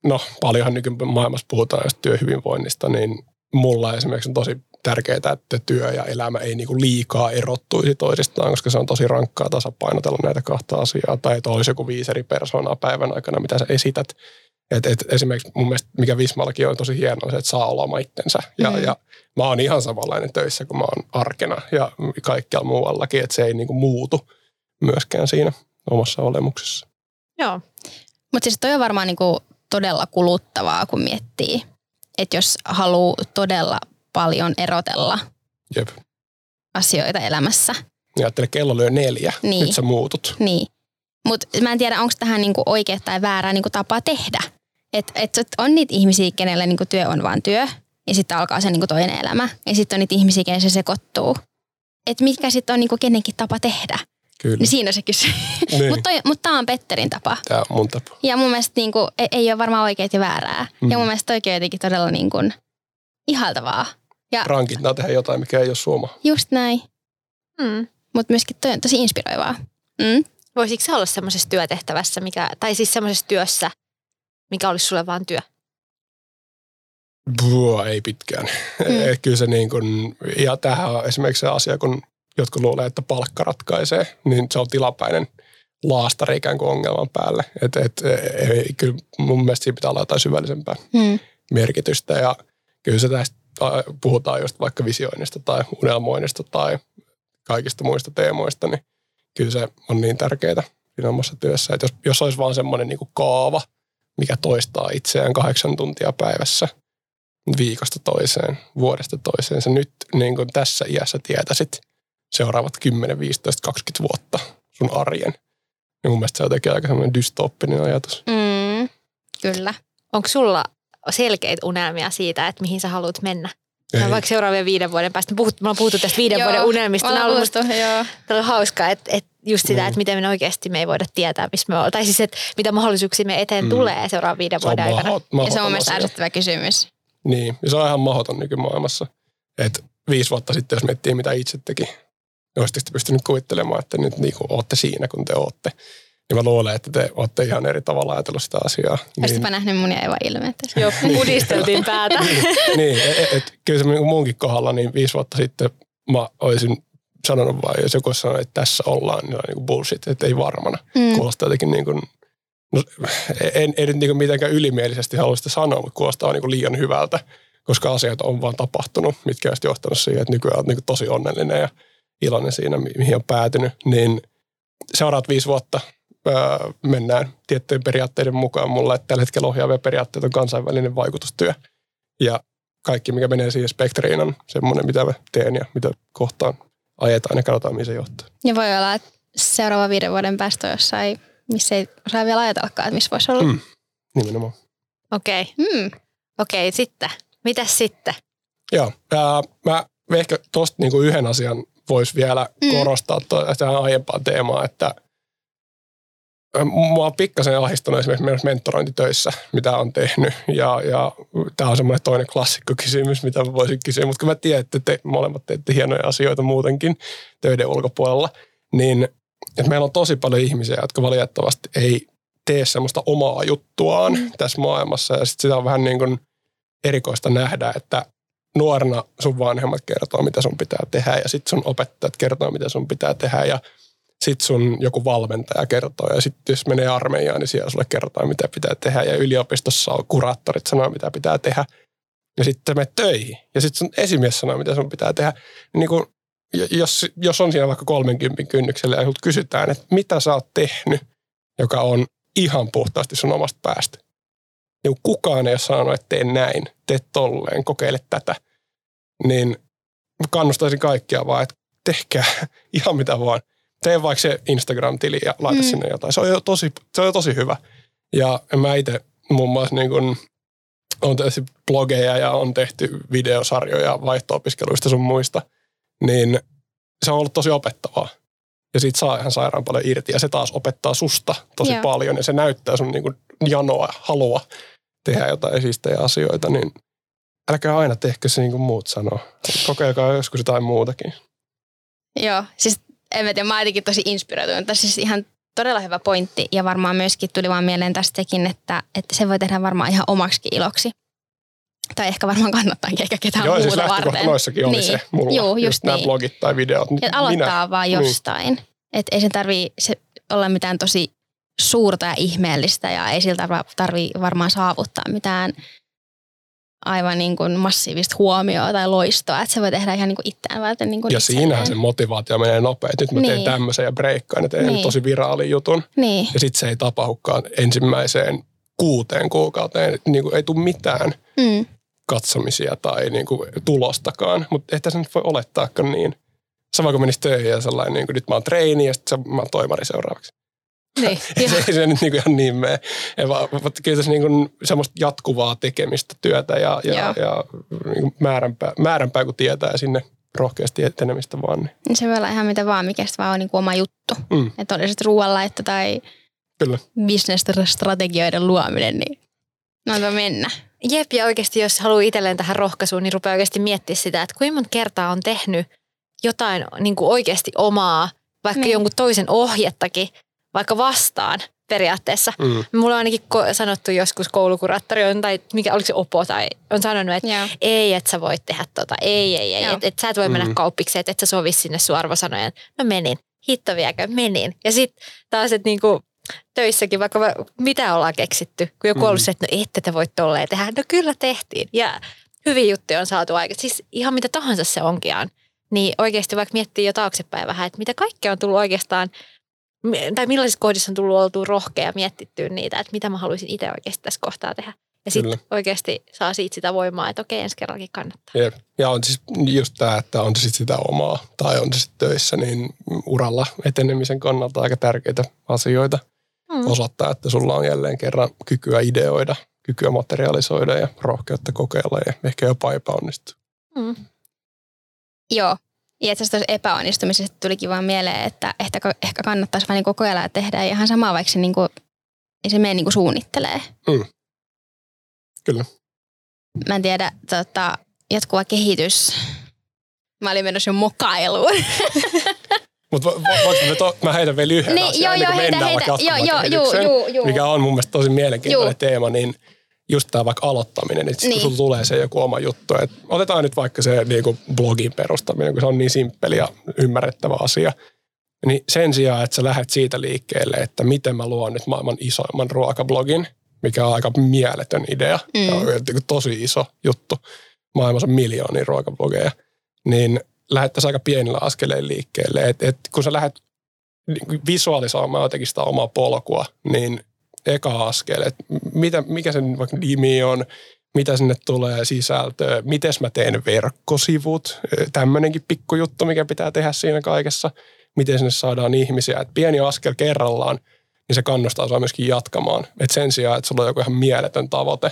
no paljonhan nykymaailmassa puhutaan just työhyvinvoinnista, niin mulla esimerkiksi on tosi tärkeää, että työ ja elämä ei niin liikaa erottuisi toisistaan, koska se on tosi rankkaa tasapainotella näitä kahta asiaa. Tai että olisi joku viisi eri persoonaa päivän aikana, mitä sä esität. Et, et esimerkiksi mun mielestä, mikä Vismallakin on tosi hienoa, se, että saa olla oma itsensä. Ja, mm. ja mä oon ihan samanlainen töissä kuin mä oon arkena ja kaikkialla muuallakin, että se ei niinku muutu myöskään siinä omassa olemuksessa. Joo. Mutta siis toi on varmaan niinku todella kuluttavaa, kun miettii, että jos haluaa todella paljon erotella Jep. asioita elämässä. Ja ajattele, kello lyö neljä, niin. nyt sä muutut. Niin. Mutta mä en tiedä, onko tähän niinku oikea tai väärä niinku tapa tehdä. Että et on niitä ihmisiä, kenelle niinku työ on vain työ, ja sitten alkaa se niinku toinen elämä. Ja sitten on niitä ihmisiä, kenen se sekoittuu. Että mitkä sitten on niinku kenenkin tapa tehdä. Kyllä. Niin siinä se kysyy. Niin. Mutta (laughs) mut tämä on Petterin tapa. Tämä on mun tapa. Ja mun mielestä niinku, ei, ei ole varmaan oikeet ja väärää. Mm. Ja mun mielestä toikin on jotenkin todella niinku, ihaltavaa. Ja, Rankittaa tehdä jotain, mikä ei ole suoma. Just näin. Mm. Mutta myöskin toi on tosi inspiroivaa. Mm. Voisitko sä olla semmoisessa työtehtävässä, mikä, tai siis semmoisessa työssä, mikä olisi sulle vaan työ? Buo, ei pitkään. Mm. Kyllä se niin kuin, ja tämähän on esimerkiksi se asia, kun jotkut luulee, että palkka ratkaisee, niin se on tilapäinen laastari ikään kuin ongelman päälle. Et, et, ei, kyllä mun mielestä siinä pitää olla jotain syvällisempää Hmm. merkitystä ja kyllä se tästä puhutaan just vaikka visioinnista tai unelmoinnista tai kaikista muista teemoista, niin kyllä se on niin tärkeää siinä omassa työssä. Että jos, jos olisi vaan semmoinen niin kaava, mikä toistaa itseään kahdeksan tuntia päivässä viikosta toiseen, vuodesta toiseen, sä nyt niin kuin tässä iässä tietäisit seuraavat 10, 15, 20 vuotta sun arjen. Ja mun mielestä se on jotenkin aika semmoinen dystoppinen ajatus. Mm. Kyllä. Onko sulla selkeitä unelmia siitä, että mihin sä haluat mennä? Ei. Vaikka seuraavien viiden vuoden päästä. Puhut, me ollaan puhuttu tästä viiden Joo, vuoden unelmista. ollaan ollut musta puhuttu, joo. Tämä on hauskaa, että, että just sitä, Mm. että miten me oikeasti me ei voida tietää, missä me ollaan. Tai siis, että mitä mahdollisuuksia me eteen Mm. tulee seuraavan viiden Se vuoden aikana. maho- Ja se on mahdoton mun mielestä asia. ärsyttävä kysymys. Niin, ja se on ihan mahdoton nykymaailmassa. Että viisi vuotta sitten, jos miettii mitä itse teki, niin olisitte pystynyt kuvittelemaan, että nyt niin kuin olette siinä, kun te olette. Niin mä luulen, että te olette ihan eri tavalla ajatellut sitä asiaa. Niin, Olisitteko nähnyt mun ja Eva ilmeet? Joo, (laughs) pudisteltiin päätä. niin et, et, kyllä se niin munkin kohdalla, niin viisi vuotta sitten mä olisin sanonut vaan, jos joku sanoi, että tässä ollaan, niin on niin kuin bullshit, että ei varmana. Mm. Kuulostaa jotenkin niin kuin, no, en, en nyt niin kuin mitenkään ylimielisesti halua sitä sanoa, mutta kuulostaa niin kuin liian hyvältä, koska asiat on vaan tapahtunut, mitkä on johtanut siihen, että nykyään on niin kuin tosi onnellinen ja iloinen siinä, mi- mihin on päätynyt. Niin seuraavat viisi vuotta mennään tiettyjen periaatteiden mukaan. Mulla että tällä hetkellä ohjaavia periaatteita on kansainvälinen vaikutustyö. Ja kaikki, mikä menee siihen spektriin, on semmoinen, mitä mä teen ja mitä kohtaan ajetaan ja katsotaan, mihin se johtaa. Ja voi olla, että seuraava viiden vuoden päästä jossain, missä ei osaa vielä ajatellakaan, että missä voisi olla. Mm. Nimenomaan. Okei, okay. Mm. okei, okay, sitten. Mitäs sitten? Joo, ää, mä ehkä tuosta niinku yhden asian voisi vielä Mm. korostaa tähän aiempaan teemaan, että mua on pikkasen ahdistunut esimerkiksi meidän mentorointitöissä, mitä on tehnyt. Ja, ja tämä on semmoinen toinen klassikkokysymys, mitä mä voisin kysyä. Mutta kun mä tiedän, että te molemmat teette hienoja asioita muutenkin töiden ulkopuolella, niin että meillä on tosi paljon ihmisiä, jotka valitettavasti ei tee semmoista omaa juttuaan tässä maailmassa. Ja sit sitä on vähän niin kuin erikoista nähdä, että nuorena sun vanhemmat kertoo, mitä sun pitää tehdä ja sitten sun opettajat kertoo, mitä sun pitää tehdä ja sitten sun joku valmentaja kertoo ja sitten jos menee armeijaan, niin siellä sulle kerrotaan, mitä pitää tehdä ja yliopistossa on kuraattorit sanoo, mitä pitää tehdä ja sitten menet töihin ja sitten sun esimies sanoo, mitä sun pitää tehdä. Niin kun, jos, jos on siinä vaikka 30 kynnyksellä ja kysytään, että mitä sä oot tehnyt, joka on ihan puhtaasti sun omasta päästä, niin kukaan ei ole sanonut, että tee näin, tee tolleen, kokeile tätä, niin kannustaisin kaikkia vaan, että tehkää (laughs) ihan mitä vaan. Tee vaikka se Instagram-tili ja laita Mm. sinne jotain. Se on jo tosi, se on jo tosi hyvä. Ja mä itse muun muassa niin kun, on tehty blogeja ja on tehty videosarjoja vaihto-opiskeluista sun muista, niin se on ollut tosi opettavaa. Ja siitä saa ihan sairaan paljon irti ja se taas opettaa susta tosi Joo. Paljon ja se näyttää sun niin kuin janoa, halua tehdä jotain siistejä asioita, niin älkää aina tehkö se niin kuin muut sanoo. Kokeilkaa joskus jotain muutakin. Joo, siis en mä tiedä, mä jotenkin tosi inspiroitunut. Tässä siis ihan todella hyvä pointti ja varmaan myöskin tuli vaan mieleen tästäkin, että, että se voi tehdä varmaan ihan omaksikin iloksi. Tai ehkä varmaan kannattaakin eikä ketään Joo, ja muuta siis lähtökohta varten. noissakin oli Niin. se mulla. Juu, just just nämä niin. blogit tai videot. Et aloittaa vaan Niin. jostain. Että ei se tarvii se olla mitään tosi suurta ja ihmeellistä ja ei siltä tarvii varmaan saavuttaa mitään aivan niin kuin massiivista huomioa tai loistoa. Että se voi tehdä ihan niin kuin itseään varten niin kuin Ja itselleen. siinähän se motivaatio menee nopeasti. Nyt mä teen Niin. tämmöisen ja breikkaan ja teen Niin. tosi viraalin jutun. Niin, Ja sitten se ei tapahdukaan ensimmäiseen kuuteen kuukauteen. Niin kuin ei tule mitään mm. katsomisia tai niin kuin tulostakaan. Mutta ehkä se nyt voi olettaakaan niin. Sama kuin menisi töihin ja sellainen, niin kuin nyt mä oon treeni ja sitten mä oon toimari seuraavaksi. Niin. Ei (laughs) se, ei se nyt niin kuin ihan niin mene. Vaan, mutta kyllä tässä niin kuin semmoista jatkuvaa tekemistä työtä ja, ja, Joo. ja niin kuin määränpää, määränpää, kun tietää ja sinne rohkeasti etenemistä vaan. Niin. Niin se voi olla ihan mitä vaan, mikä vaan on niin kuin oma juttu. Mm, Että oli sitten ruoanlaitto tai kyllä. business-strategioiden luominen, niin no mennä. Jep, ja oikeasti jos haluaa itselleen tähän rohkaisuun, niin rupeaa oikeasti miettiä sitä, että kuinka monta kertaa on tehnyt jotain niin kuin oikeasti omaa, vaikka niin. jonkun toisen ohjettakin, vaikka vastaan periaatteessa. Mm. Mulla on ainakin ko- sanottu joskus koulukuraattori on, tai mikä oliko se opo tai on sanonut, että Joo. ei, että sä voit tehdä tota, ei, ei, ei, Joo. että et sä et voi mennä Mm. kauppiksi, että et sä sovi sinne sun arvosanojen. No menin, hitto viekö, menin. Ja sitten taas, että niinku töissäkin vaikka va- mitä ollaan keksitty, kun joku on ollut Mm. se, että no ette te voi tolleen tehdä. No kyllä tehtiin ja hyviä juttuja on saatu aika. Siis ihan mitä tahansa se onkin. Niin oikeasti vaikka miettii jo taaksepäin vähän, että mitä kaikkea on tullut oikeastaan tai millaisissa kohdissa on tullut oltua rohkea ja mietittyä niitä, että mitä mä haluaisin itse oikeasti tässä kohtaa tehdä. Ja sitten oikeasti saa siitä sitä voimaa, että okei, ensi kerrallakin kannattaa. Jep. Ja on siis just tämä, että on se sitten sitä omaa tai on se sitten töissä, niin uralla etenemisen kannalta aika tärkeitä asioita. Mm. Osoittaa, että sulla on jälleen kerran kykyä ideoida, kykyä materialisoida ja rohkeutta kokeilla ja ehkä jopa epäonnistua. Mm. Joo. Ja itse asiassa epäonnistumisesta tulikin vaan mieleen, että ehkä, ehkä kannattaisi vaan niin kokeilla ja tehdä ihan sama, vaikka se, niin kuin, ei se mene niin kuin suunnittelee. Mm. Kyllä. Mä en tiedä, tota, jatkuva kehitys. Mä olin menossa jo mokailuun. (laughs) Mutta voinko me to, mä heitän vielä yhden Niin, asian, joo, ennen joo, kuin heitä, mennään heitä. vaikka Joo, joo, juu, juu. mikä on mun mielestä tosi mielenkiintoinen Juu. teema, niin just tämä vaikka aloittaminen, että niin. Niin. kun sulla tulee se joku oma juttu, että otetaan nyt vaikka se niin kuin blogin perustaminen, kun se on niin simppeli ja ymmärrettävä asia, niin sen sijaan, että sä lähdet siitä liikkeelle, että miten mä luon nyt maailman isoimman ruokablogin, mikä on aika mieletön idea, Mm. mm. on niin kuin tosi iso juttu, maailmassa on miljoonia ruokablogeja, niin lähettäisiin aika pienillä askeleilla liikkeelle, että et kun sä lähdet niin kuin visualisoimaan jotenkin sitä omaa polkua, niin eka askel, että mitä, mikä sen vaikka nimi on, mitä sinne tulee sisältöä, miten mä teen verkkosivut, tämmöinenkin pikkujuttu, mikä pitää tehdä siinä kaikessa, miten sinne saadaan ihmisiä, että pieni askel kerrallaan, niin se kannustaa sua myöskin jatkamaan. Et sen sijaan, että sulla on joku ihan mieletön tavoite,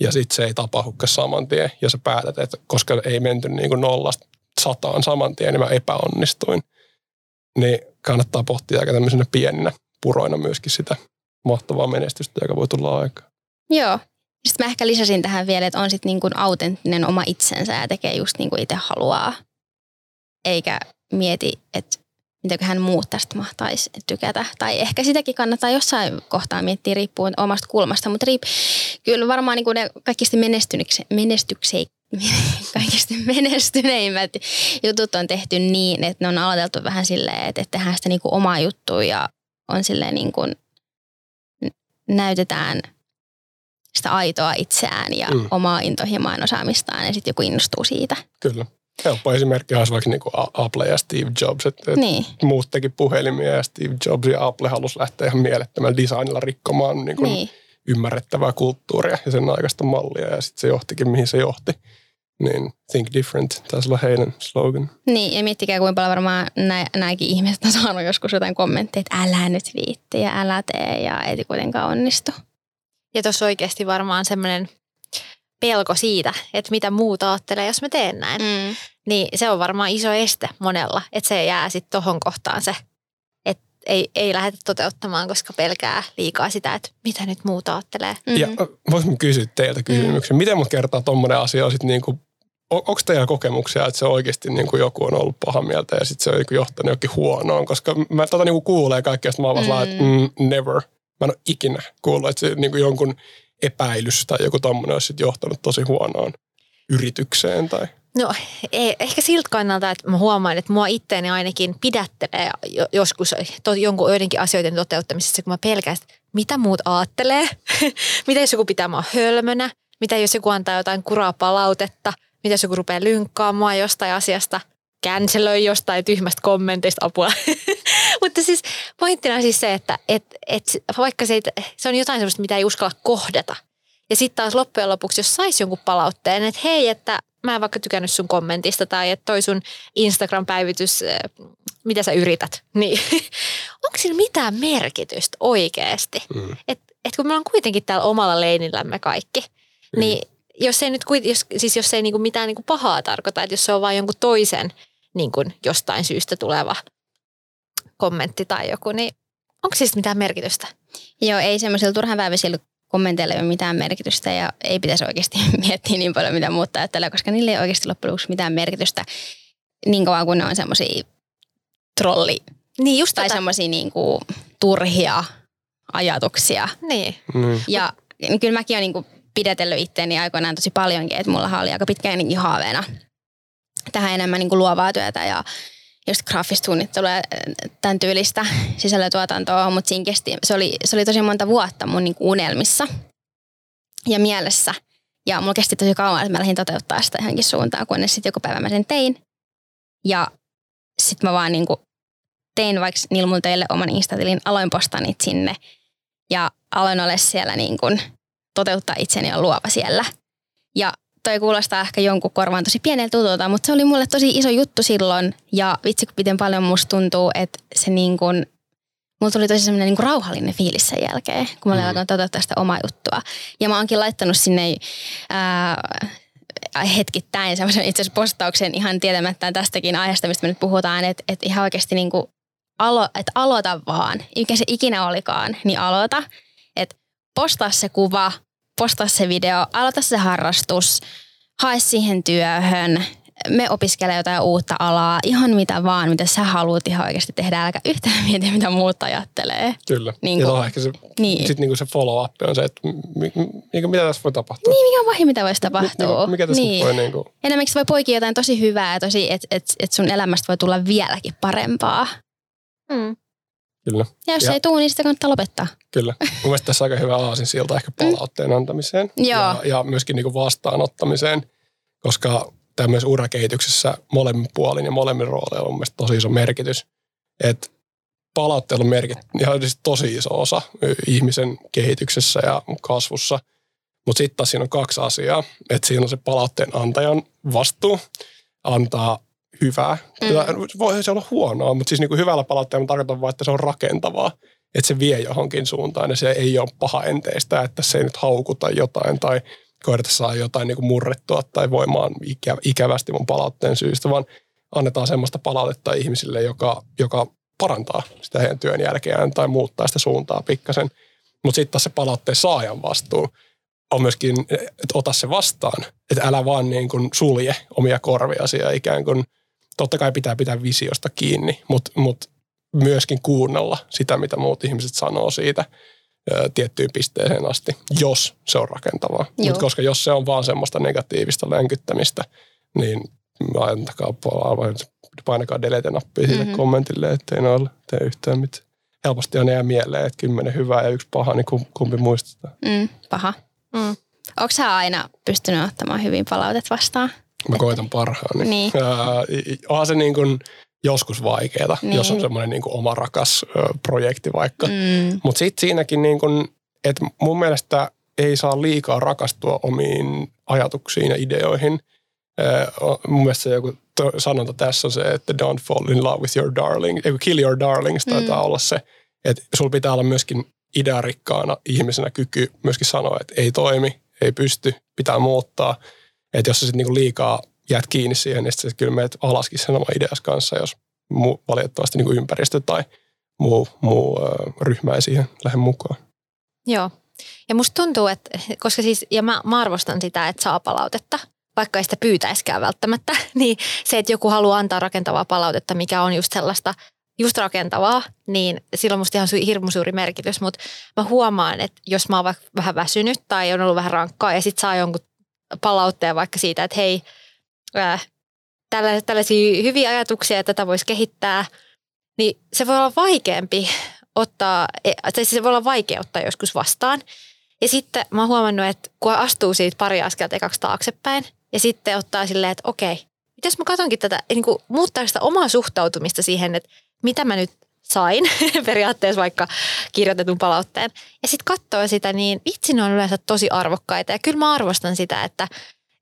ja sitten se ei tapahdukaan saman tien, ja sä päätät, että koska ei menty niin kuin nollasta sataan saman tien, niin mä epäonnistuin. Niin kannattaa pohtia aika tämmöisenä pieninä puroina myöskin sitä mahtavaa menestystä, joka voi tulla aikaan. Joo. Sitten mä ehkä lisäsin tähän vielä, että on sitten niin kuin autenttinen oma itsensä ja tekee just niin kuin itse haluaa. Eikä mieti, että mitäköhän muut tästä mahtaisi tykätä. Tai ehkä sitäkin kannattaa jossain kohtaa miettiä riippuen omasta kulmasta. Mutta riip, kyllä varmaan niin kuin ne kaikista menestyksei, (laughs) kaikista menestyneimmät jutut on tehty niin, että ne on aloiteltu vähän silleen, että, tehdään sitä niin kuin omaa juttua ja on silleen niin kuin näytetään sitä aitoa itseään ja Mm. omaa intohimoa osaamistaan ja sitten joku innostuu siitä. Kyllä. Helppo esimerkki olisi vaikka niin kuin Apple ja Steve Jobs, että et Niin, muut teki puhelimia ja Steve Jobs ja Apple halusi lähteä ihan mielettömällä designilla rikkomaan niin kuin niin. ymmärrettävää kulttuuria ja sen aikaista mallia ja sitten se johtikin mihin se johti. Niin think different, taisi olla heidän slogan. Niin, ja miettikää kuinka paljon varmaan nä, nämäkin ihmiset on saanut joskus jotain kommentteja, että älä nyt viitti ja älä tee ja ei kuitenkaan onnistu. Ja tuossa oikeasti varmaan semmoinen pelko siitä, että mitä muut ajattelee, jos mä teen näin. Mm. Niin se on varmaan iso este monella, että se jää sitten tohon kohtaan se, ei, ei lähdetä toteuttamaan, koska pelkää liikaa sitä, että mitä nyt muut ajattelee. Mm. Ja voisin mä kysyä teiltä kysymyksen, miten mut kertaa tuommoinen asia on sitten niinku, onko teillä kokemuksia, että se oikeasti niinku joku on ollut paha mieltä ja sitten se on niinku johtanut jokin huonoon, koska mä tota niinku kuulee kaikkea, sitten mä oon vaan Mm. että mm, never. Mä en ole ikinä kuullut, että se niinku jonkun epäilys tai joku tommonen olisi sit johtanut tosi huonoon yritykseen tai... No ei, ehkä siltä kannalta, että mä huomaan, että mua itteeni ainakin pidättelee jo- joskus to, jonkun joidenkin asioiden toteuttamisessa, kun mä pelkään, että mitä muut aattelee, (laughs) mitä jos joku pitää mua hölmönä, mitä jos joku antaa jotain kuraa palautetta, mitä jos joku rupeaa lynkkaamaan jostain asiasta, cancelöi jostain tyhmästä kommenteista apua. (laughs) Mutta siis pointtina on siis se, että et, et, vaikka se, se on jotain sellaista, mitä ei uskalla kohdata. Ja sitten taas loppujen lopuksi, jos saisi jonkun palautteen, että hei, että mä en vaikka tykännyt sun kommentista tai että toi sun Instagram-päivitys, äh, mitä sä yrität, (laughs) niin onko sillä mitään merkitystä oikeasti? Mm. Et, et kun me ollaan kuitenkin täällä omalla leinillämme kaikki, niin jos ei nyt jos, siis jos ei niinku mitään niinku pahaa tarkoita, että jos se on vain jonkun toisen niinku jostain syystä tuleva kommentti tai joku, niin onko siis mitään merkitystä? Joo, ei semmoisilla turhanpäiväisillä kommenteilla ei ole mitään merkitystä ja ei pitäisi oikeasti (laughs) miettiä niin paljon, mitä muut ajattelee, koska niille ei oikeasti loppujen lopuksi mitään merkitystä niin kauan kuin ne on semmoisia trolli Niin just tai tätä. semmoisia niin kuin turhia ajatuksia. Niin. Mm. Ja niin kyllä mäkin olen niin pidetellyt itteeni aikoinaan tosi paljonkin, että mulla oli aika pitkään haaveena tähän enemmän niin kuin luovaa työtä ja just graafista suunnittelua ja tämän tyylistä sisällötuotantoa, mutta siinä kesti, se oli, se oli tosi monta vuotta mun niin unelmissa ja mielessä. Ja mulla kesti tosi kauan, että mä lähdin toteuttaa sitä johonkin suuntaan, kunnes sitten joku päivä mä sen tein. Ja sitten mä vaan niin kuin tein vaikka niillä mun teille oman Instatilin, aloin postaa niitä sinne. Ja aloin olla siellä niin kuin toteuttaa itseni ja luova siellä. Ja toi kuulostaa ehkä jonkun korvaan tosi pieneltä tutulta, mutta se oli mulle tosi iso juttu silloin. Ja vitsi, miten paljon musta tuntuu, että se niin kuin, mulla tuli tosi semmoinen niin rauhallinen fiilis sen jälkeen, kun mä olin mm. alkanut toteuttaa sitä omaa juttua. Ja mä oonkin laittanut sinne ää, hetkittäin semmoisen itse asiassa postauksen ihan tietämättä tästäkin aiheesta, mistä me nyt puhutaan, että, että ihan oikeasti niin kuin alo, että aloita vaan, mikä se ikinä olikaan, niin aloita. Että postaa se kuva, postaa se video, aloita se harrastus, hae siihen työhön, me opiskelee jotain uutta alaa, ihan mitä vaan, mitä sä haluat ihan oikeasti tehdä, älkä yhtään (laughs) mieti, mitä muut ajattelee. Kyllä. Niin ja kuin- ehkä se, Niin. sit niinku se follow-up on se, että mi, mi, mitä tässä voi tapahtua. Niin, mikä on pahin, mitä voisi tapahtua. Mikä, mikä tässä niin. voi niinku, Enemmänkin se voi poikia jotain tosi hyvää tosi, että et, et sun elämästä voi tulla vieläkin parempaa. Mm. Kyllä. Ja jos Ja- ei tule, niin sitä kannattaa lopettaa. Kyllä. (laughs) Mun mielestä tässä on aika hyvä aasin silta ehkä palautteen antamiseen Mm. Joo. ja, ja myöskin niin vastaanottamiseen, koska tämmöisessä urakehityksessä molemmin puolin ja molemmin rooleilla on mun mielestä tosi iso merkitys. Että palautteella on merkit, ihan siis tosi iso osa ihmisen kehityksessä ja kasvussa. Mutta sitten taas siinä on kaksi asiaa. Että siinä on se palautteen antajan vastuu antaa hyvää. Mm. Voi se olla huonoa, mutta siis niinku hyvällä palautteella tarkoitan vaan, että se on rakentavaa. Että se vie johonkin suuntaan ja se ei ole paha enteistä, että se ei nyt haukuta jotain tai koirata saa jotain niinku murrettua tai voimaan ikä, ikävästi mun palautteen syystä, vaan annetaan semmoista palautetta ihmisille, joka, joka parantaa sitä heidän työn jälkeään tai muuttaa sitä suuntaa pikkasen. Mutta sitten taas se palautteen saajan vastuu on myöskin, että ota se vastaan. Että älä vaan niin kuin sulje omia korviasi ja ikään kuin, totta kai pitää pitää visiosta kiinni, mutta mut myöskin kuunnella sitä, mitä muut ihmiset sanoo siitä ö, tiettyyn pisteeseen asti, jos se on rakentavaa. Mutta koska jos se on vaan semmoista negatiivista länkyttämistä, niin antakaa painakaa delete-nappia sille Mhm. kommentille, ettei noilla tee yhtään mitään. Helposti on jää mieleen, että kymmenen hyvää ja yksi paha, niin kum- kumpi muistetaan. Mm, paha. Mm. Onko sä aina pystynyt ottamaan hyvin palautet vastaan? Mä koitan parhaani. Niin. I- onhan se niin kuin joskus vaikeaa, Niin. jos on semmoinen niin kuin oma rakas ö, projekti vaikka. Mm. Mutta sitten siinäkin, niin kun, että mun mielestä ei saa liikaa rakastua omiin ajatuksiin ja ideoihin. Ö, o- mun mielestä se joku to- sanonta tässä on se, että don't fall in love with your darling, ei kun kill your darlings taitaa Mm. olla se. Että sulla pitää olla myöskin idearikkaana ihmisenä kyky myöskin sanoa, että ei toimi, ei pysty, pitää muuttaa. Että jos sä sitten niinku liikaa jäät kiinni siihen, niin sit sä kyllä meet alaskin sen oma ideas kanssa, jos muu, valitettavasti niinku ympäristö tai muu, muu ryhmä ei siihen lähde mukaan. Joo. Ja musta tuntuu, että, koska siis, ja mä, mä arvostan sitä, että saa palautetta, vaikka ei sitä pyytäiskään välttämättä, (laughs) niin se, että joku haluaa antaa rakentavaa palautetta, mikä on just sellaista, just rakentavaa, niin sillä on musta ihan hirmu suuri merkitys, mutta mä huomaan, että jos mä oon vaikka vähän väsynyt tai on ollut vähän rankkaa ja sit saa jonkun palautteen vaikka siitä, että hei, ää, tällä, tällaisia hyviä ajatuksia, että tätä voisi kehittää, niin se voi olla vaikeampi ottaa, e- tai se voi olla vaikea ottaa joskus vastaan. Ja sitten mä oon huomannut, että kun astuu siitä pari askelta ekaksi taaksepäin ja sitten ottaa silleen, että okei, mitäs mä katonkin tätä, niin kuin muuttaa sitä omaa suhtautumista siihen, että mitä mä nyt sain (laughs) periaatteessa vaikka kirjoitetun palautteen. Ja sitten katsoo sitä, niin vitsi ne on yleensä tosi arvokkaita. Ja kyllä mä arvostan sitä, että,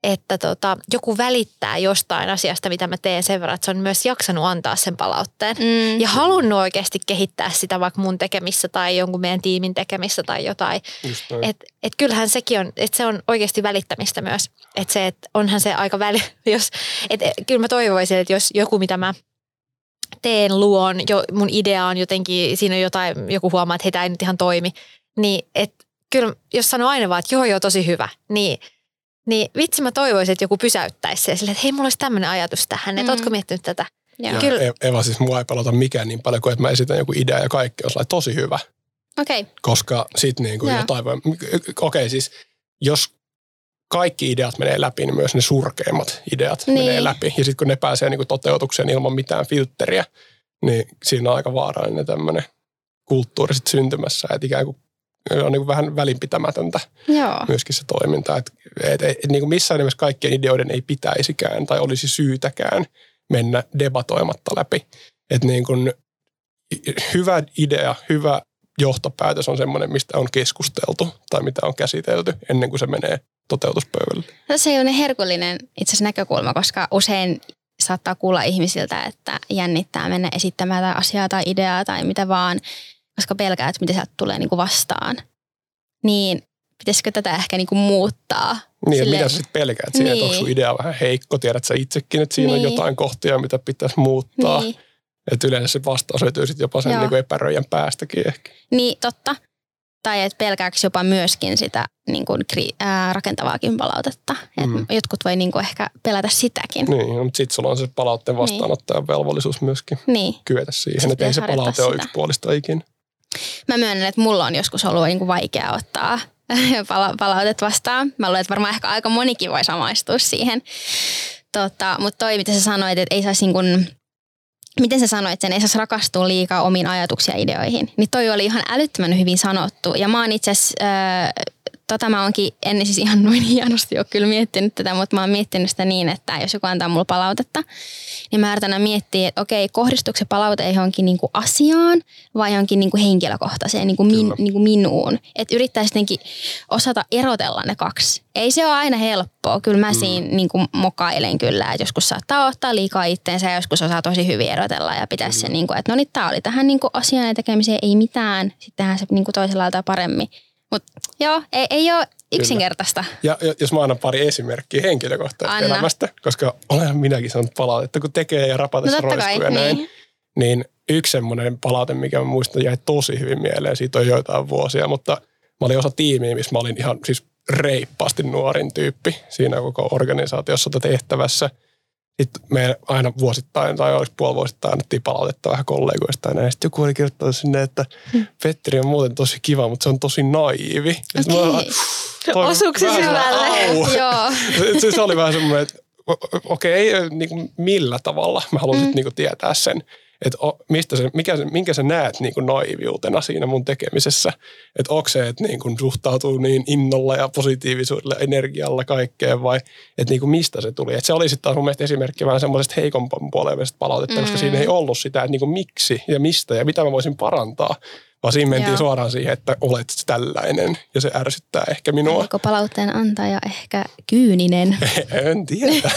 että tota, joku välittää jostain asiasta, mitä mä teen sen verran, että se on myös jaksanut antaa sen palautteen. Mm. Ja halunnut oikeasti kehittää sitä vaikka mun tekemissä tai jonkun meidän tiimin tekemissä tai jotain. Just noin. Et, et kyllähän sekin on, että se on oikeasti välittämistä myös. Että se, että onhan se aika väli, (laughs) jos, et, kyllä mä toivoisin, että jos joku mitä mä teen, luon, jo, mun idea on jotenkin, siinä on jotain, joku huomaa, että hei, tämä ei nyt ihan toimi, niin et, kyllä jos sanoo aina vaan, että joo joo tosi hyvä, niin niin vitsi mä toivoisin, että joku pysäyttäisi se silleen, että hei mulla olisi tämmöinen ajatus tähän, että Mm. ootko miettinyt tätä? Joo. Ja Kyllä. E- Eva siis mua ei pelota mikään niin paljon kuin, että mä esitän joku idea ja kaikki on sellainen tosi hyvä. Okei, okay. Koska sit niin kuin Joo. jotain voi, okei okay, siis jos kaikki ideat menee läpi, niin myös ne surkeimmat ideat Niin. menee läpi. Ja sitten kun ne pääsee niin kuin toteutukseen ilman mitään filtteriä, niin siinä on aika vaarallinen tämmöinen kulttuuri sit syntymässä. Että ikään kuin on niin kuin vähän välinpitämätöntä joo. myöskin se toiminta. Että et, et, et, niin kuin missään nimessä kaikkien ideoiden ei pitäisikään tai olisi syytäkään mennä debatoimatta läpi. Että niin kuin, hyvä idea, hyvä johtopäätös on semmoinen, mistä on keskusteltu tai mitä on käsitelty ennen kuin se menee toteutuspöydälle. Tässä on herkullinen itse asiassa näkökulma, koska usein saattaa kuulla ihmisiltä, että jännittää mennä esittämään tai asiaa tai ideaa tai mitä vaan, koska pelkää, että mitä sieltä tulee niin kuin vastaan. Niin pitäisikö tätä ehkä niin kuin muuttaa? Niin, Silleen- mitä sitten pelkäät siihen, että onko sun Niin. idea vähän heikko, tiedät sä itsekin, että siinä Niin. on jotain kohtia, mitä pitäisi muuttaa. Niin, Että yleensä se vastaus löytyy sitten jopa sen Joo. niin kuin epäröijän päästäkin ehkä. niin totta. Tai että pelkääkö jopa myöskin sitä niin kuin ää, rakentavaakin palautetta. Et Mm. Jotkut voi niin kuin ehkä pelätä sitäkin. Niin, no, mutta sitten sulla on se palautteen vastaanottajan velvollisuus myöskin Niin. kyetä siihen, että ei se palaute harjoittaa ole sitä. yksipuolista ikinä. Mä myönnän, että mulla on joskus ollut niin kuin vaikea ottaa (laughs) pala- palautet vastaan. Mä luulen, että varmaan ehkä aika monikin voi samaistua siihen. Tota, mutta toi, mitä sä sanoit, että ei saisi niin kuin, miten sä sanoit sen, ei saisi rakastua liikaa omiin ajatuksia ja ideoihin. Niin toi oli ihan älyttömän hyvin sanottu. Ja mä oon itse asiassa, äh, tota mä oonkin, en siis ihan noin hienosti ole kyllä miettinyt tätä, mutta mä oon miettinyt sitä niin, että jos joku antaa mulle palautetta, niin mä yritän miettiä, että okei, kohdistuuko se palaute johonkin niin kuin asiaan vai johonkin niin kuin henkilökohtaiseen niin kuin min, niin kuin minuun. Että yrittäisi jotenkin osata erotella ne kaksi. Ei se ole aina helppoa. Kyllä mä mm. siinä niin kuin mokailen kyllä, että joskus saattaa ottaa liikaa itteensä ja joskus osaa tosi hyvin erotella ja pitää se, niin kuin, että no niin, tämä oli tähän niin kuin asiaan ja tekemiseen, ei mitään. Sitten tehdään se niin kuin toisella lailla paremmin. Joo, ei, ei ole yksinkertaista. Ja ja jos mä annan pari esimerkkiä henkilökohtaisesta Anna. elämästä, koska olen minäkin saanut palautetta, kun tekee ja rapatessa No roiskuu ja näin. niin. Niin yksi semmoinen palaute, mikä mä muistan, jäi tosi hyvin mieleen. Siitä on joitain vuosia, mutta mä olin osa tiimiä, missä mä olin ihan siis reippaasti nuorin tyyppi siinä koko organisaatiossa tai tehtävässä. Sitten me aina vuosittain tai olisi puolivuosittain annettiin palautetta vähän kollegoista ja näin. Sitten joku oli kirjoittanut sinne, että Petteri on muuten tosi kiva, mutta se on tosi naivi. Mä toi on Osuuko se syvälle? Joo. (laughs) se, se, oli vähän semmoinen, että okei, okay, niin kuin millä tavalla mä haluaisin mm. niin kuin tietää sen, että mistä se, mikä minkä sä näet niin kuin naiviutena siinä mun tekemisessä. Että onko se, että niin kuin suhtautuu niin innolla ja positiivisuudella, energialla kaikkeen vai että niin kuin mistä se tuli. Et se oli sitten taas mun mielestä esimerkki vähän semmoisesta heikompan puolesta palautetta, mm. koska siinä ei ollut sitä, että niin kuin miksi ja mistä ja mitä mä voisin parantaa. Vaan siinä mentiin Joo. suoraan siihen, että olet tällainen ja se ärsyttää ehkä minua. Oliko palautteen antaja ehkä kyyninen? (laughs) En tiedä. (laughs)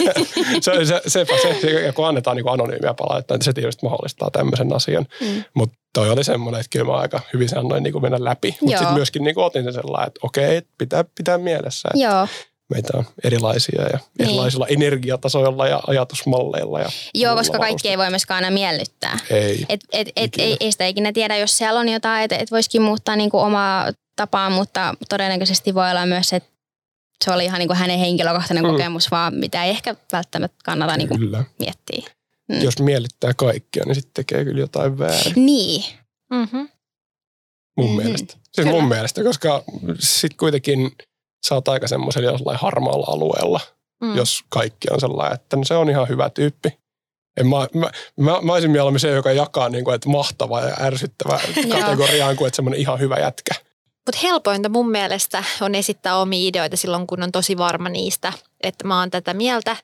se, se, sepä se, se, ja kun annetaan niin anonyymiä palautetta, niin se tietysti mahdollistaa tämmöisen asian. Mm. Mutta toi oli semmoinen, että kyllä mä aika hyvin sen annoin niin mennä läpi. Mutta sitten myöskin niin otin sen sellainen, että okei, pitää pitää mielessä, että Joo. Meitä on erilaisia ja Niin. erilaisilla energiatasoilla ja ajatusmalleilla. Ja Joo, koska kaikki ei voi myöskään aina miellyttää. Ei. Et, et, et, Ikinä. ei, ei sitä ikinä tiedä, jos siellä on jotain, että et voisikin muuttaa niinku omaa tapaa, mutta todennäköisesti voi olla myös, että se oli ihan niinku hänen henkilökohtainen Mm. kokemus, vaan mitä ei ehkä välttämättä kannata niinku miettiä. Mm. Jos miellyttää kaikkia, niin sitten tekee kyllä jotain väärin. Niin, Mm-hmm. Mun Mhm. mielestä. Siis Kyllä. mun mielestä, koska sitten kuitenkin sä oot aika semmoisella jollain harmaalla alueella, Mm. jos kaikki on sellainen, että no se on ihan hyvä tyyppi. En mä, mä, mä, mä olisin mieluummin se, joka jakaa niin kuin, että mahtava ja ärsyttävä (laughs) kategoriaan kuin että semmoinen ihan hyvä jätkä. Mutta helpointa mun mielestä on esittää omia ideoita silloin, kun on tosi varma niistä, että mä oon tätä mieltä.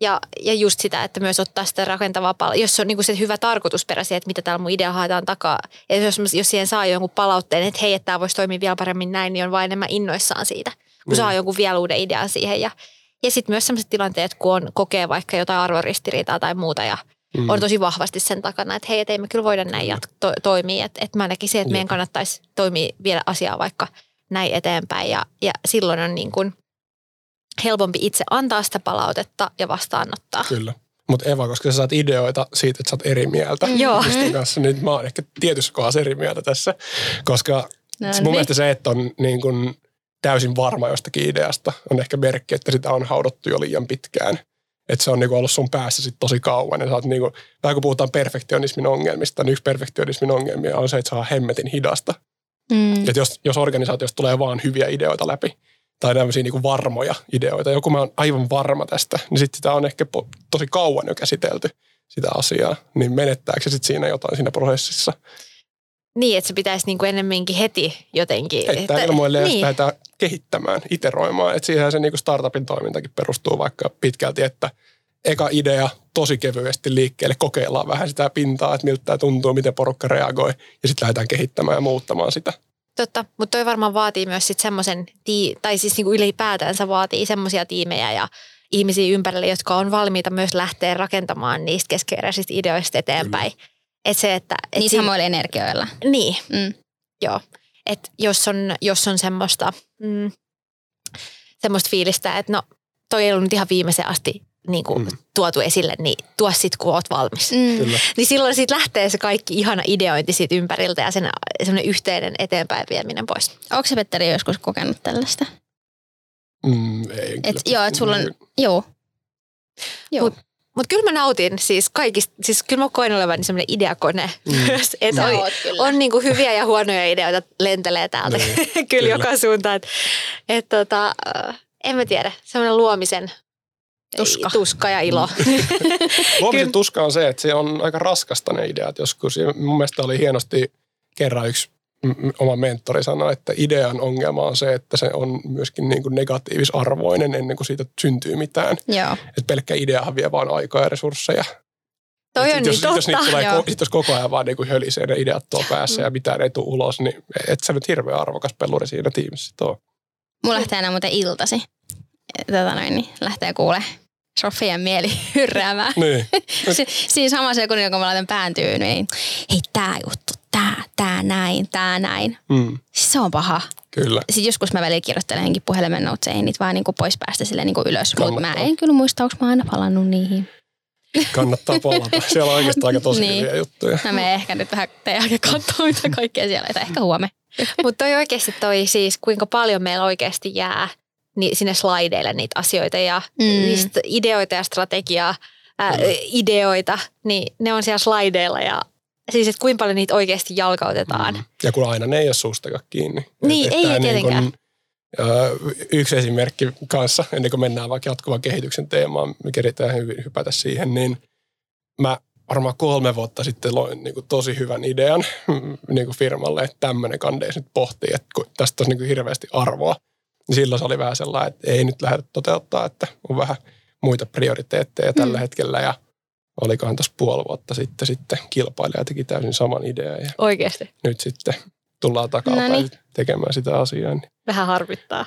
Ja, ja just sitä, että myös ottaa sitä rakentavaa pala- jos on niinku se hyvä tarkoitusperä siihen, että mitä täällä mun idea haetaan takaa. Ja jos, jos siihen saa jonkun palautteen, että hei, että tämä voisi toimia vielä paremmin näin, niin on vain enemmän innoissaan siitä, kun Mm. saa jonkun vielä uuden idean siihen. Ja, ja sitten myös sellaiset tilanteet, kun on, kokee vaikka jotain arvoristiriitaa tai muuta ja Mm. on tosi vahvasti sen takana, että hei, et ei me kyllä voida näin jat- to- toimia. Että et mä näkisin, että meidän kannattaisi toimia vielä asiaa vaikka näin eteenpäin. Ja, ja silloin on niin kuin helpompi itse antaa sitä palautetta ja vastaanottaa. Kyllä. Mutta Eva, koska sä saat ideoita siitä, että sä oot eri mieltä Joo. ihmisten kanssa, niin mä oon ehkä tietyssä kohdassa eri mieltä tässä. Koska No mun niin. mielestä se, että on niin kun täysin varma jostakin ideasta, on ehkä merkki, että sitä on haudottu jo liian pitkään. että se on niinku ollut sun päässä sit tosi kauan. Ja sä oot niinku, vähän kun puhutaan perfektionismin ongelmista, niin yksi perfektionismin ongelmia on se, että saa hemmetin hidasta. Mm. Että jos, jos organisaatiossa tulee vaan hyviä ideoita läpi, tai tämmöisiä niinku varmoja ideoita, joku mä oon aivan varma tästä, niin sitten sitä on ehkä tosi kauan jo käsitelty sitä asiaa, niin menettääkö se sitten siinä jotain siinä prosessissa? Niin, että se pitäisi niin kuin ennemminkin heti jotenkin. Heittää että, ilmoille ja niin. niin. lähdetään kehittämään, iteroimaan. Että siihen se niinku startupin toimintakin perustuu vaikka pitkälti, että eka idea tosi kevyesti liikkeelle, kokeillaan vähän sitä pintaa, että miltä tämä tuntuu, miten porukka reagoi, ja sitten lähdetään kehittämään ja muuttamaan sitä. Totta, mutta toi varmaan vaatii myös sitten semmoisen, tii- tai siis niinku ylipäätänsä vaatii semmoisia tiimejä ja ihmisiä ympärille, jotka on valmiita myös lähteä rakentamaan niistä keskeeräisistä ideoista eteenpäin. Et se, että, et Niin siinä- samoilla energioilla. Niin, Mm. joo. Et jos on, jos on semmoista, mm, semmoista fiilistä, että no toi ei ollut ihan viimeisen asti niin kuin Mm. tuotu esille, niin tuo sit kun oot valmis. Mm. Kyllä. Niin silloin siitä lähtee se kaikki ihana ideointi siitä ympäriltä ja sen semmoinen yhteinen eteenpäin vieminen pois. Onko se Petteri joskus kokenut tällaista? Mm, ei, Et, joo, että sulla on, joo. Joo. Mut- Mutta kyllä mä nautin siis kaikista, siis kyllä mä koen olevani semmoinen ideakone Mm. Että Sä on, kyllä. on niinku hyviä ja huonoja ideoita lentelee täältä Niin, kyllä, (laughs) kyllä. joka suuntaan. Et, et tota, äh, en mä tiedä, semmoinen luomisen Tuska. tuska ja ilo. (laughs) (laughs) Luomisen Kyllä. tuska on se, että se on aika raskasta ne ideat joskus. Ja mun mielestä oli hienosti kerran yksi oma mentori sanoi, että idean ongelma on se, että se on myöskin niin kuin negatiivisarvoinen ennen kuin siitä syntyy mitään. Joo. Että pelkkä ideahan vie vaan aikaa ja resursseja. Toi Et on sit niin jos, jos, totta. tulee, Joo. sit jos koko ajan vaan niin kuin hölisee ne ideat tuo päässä ja mitään ei tule ulos, niin et sä nyt hirveän arvokas peluri siinä tiimissä oo. Mulla lähtee aina muuten iltasi. Tätä noin, niin lähtee kuule Sofian mieli hyrräämään. Niin. (laughs) si- siinä samassa sekunnin, kun mä laitan pään tyynyyn, niin hei tää juttu, tää, tää näin, tää näin. Mm, Siis se on paha. kyllä. Sitten joskus mä välillä kirjoittelenkin puhelimen noteseihin niitä vaan niinku pois päästä sille niinku ylös. Mutta mä en kyllä muista, onko mä aina palannut niihin. Kannattaa palata. Siellä on oikeastaan aika tosi Niin. hyviä juttuja. Mä menen ehkä nyt vähän teidän jälkeen katsoa, mitä kaikkea siellä on. Tai ehkä huomenna. Mutta toi oikeasti toi siis, kuinka paljon meillä oikeasti jää niin sinne slideille niitä asioita ja Mm. niistä ideoita ja strategiaa, ää, ideoita, niin ne on siellä slideilla ja siis, että kuinka paljon niitä oikeasti jalkautetaan. Mm. Ja kun aina ne ei ole suustakaan kiinni. Niin, ei, ei tietenkään. ö, yksi esimerkki kanssa, ennen kuin mennään vaikka jatkuvan kehityksen teemaan, me keritään hyvin hypätä siihen, niin mä varmaan kolme vuotta sitten loin niin kuin tosi hyvän idean (laughs) niin kuin firmalle, että tämmöinen kandeis nyt pohtii, että kun tästä olisi niin kuin hirveästi arvoa. Niin silloin se oli vähän sellainen, että ei nyt lähdetä toteuttaa, että on vähän muita prioriteetteja tällä Mm. hetkellä ja olikohan tuossa puoli vuotta sitten, sitten kilpailija teki täysin saman idean ja Oikeasti. nyt sitten tullaan takapäin Noniin. tekemään sitä asiaa. Niin Vähän harvittaa.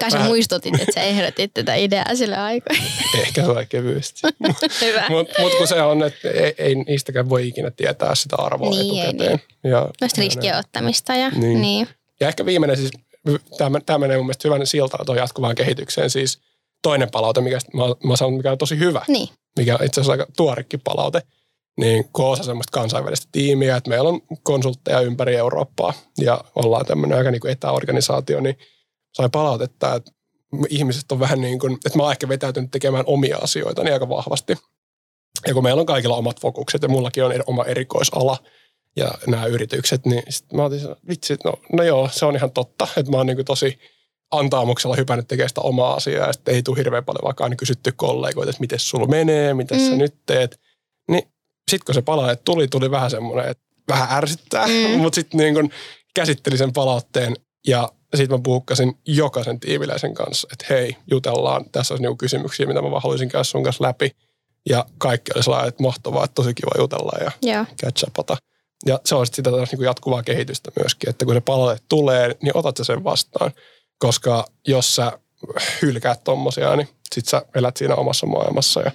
Kai sä muistutit, että sä ehdotit tätä ideaa sille aikaan. (laughs) ehkä se on kevyesti. (laughs) Hyvä. Mutta mut kun se on, että ei, ei niistäkään voi ikinä tietää sitä arvoa Niin, ei etukäteen. Ja, Noista ja riskien näin. ottamista ja Niin. niin. niin. Ja ehkä viimeinen siis, tämä, tämä menee mun mielestä hyvän siltaan tuon jatkuvaan kehitykseen. Siis toinen palaute, mikä mä, mä sanon, mikä on tosi hyvä, niin. Mikä on itse asiassa aika tuorekin palaute, niin kun on osa semmoista kansainvälistä tiimiä, että meillä on konsultteja ympäri Eurooppaa ja ollaan tämmöinen aika niin kuin etäorganisaatio, niin sain palautetta, että ihmiset on vähän niin kuin, että mä oon ehkä vetäytynyt tekemään omia asioita niin aika vahvasti. Ja kun meillä on kaikilla omat fokukset ja mullakin on oma erikoisala ja nämä yritykset, niin sitten mä otin, sen, vitsi, no, no joo, se on ihan totta, että mä oon niin kuin tosi antaamuksella hypännyt tekemään sitä omaa asiaa ja sitten ei tule hirveän paljon vaikka aina kysytty kollegoita, että miten sulla menee, mitä mm. sä nyt teet. Niin sitten kun se palaute tuli, tuli vähän semmoinen, että vähän ärsyttää, mm. (laughs) Mutta sitten niin kun käsittelin sen palautteen ja sitten mä puhukkasin jokaisen tiimiläisen kanssa, että hei, jutellaan, tässä olisi niinku kysymyksiä, mitä mä vaan haluaisin käydä sun kanssa läpi. Ja kaikki oli sellainen, että mahtavaa, että tosi kiva jutella ja Joo. catch upata. Ja se on sit sitä taas niinku jatkuvaa kehitystä myöskin, että kun se palaute tulee, niin otat sä sen vastaan. Koska jos sä hylkäät tommosia, niin sit sä elät siinä omassa maailmassa ja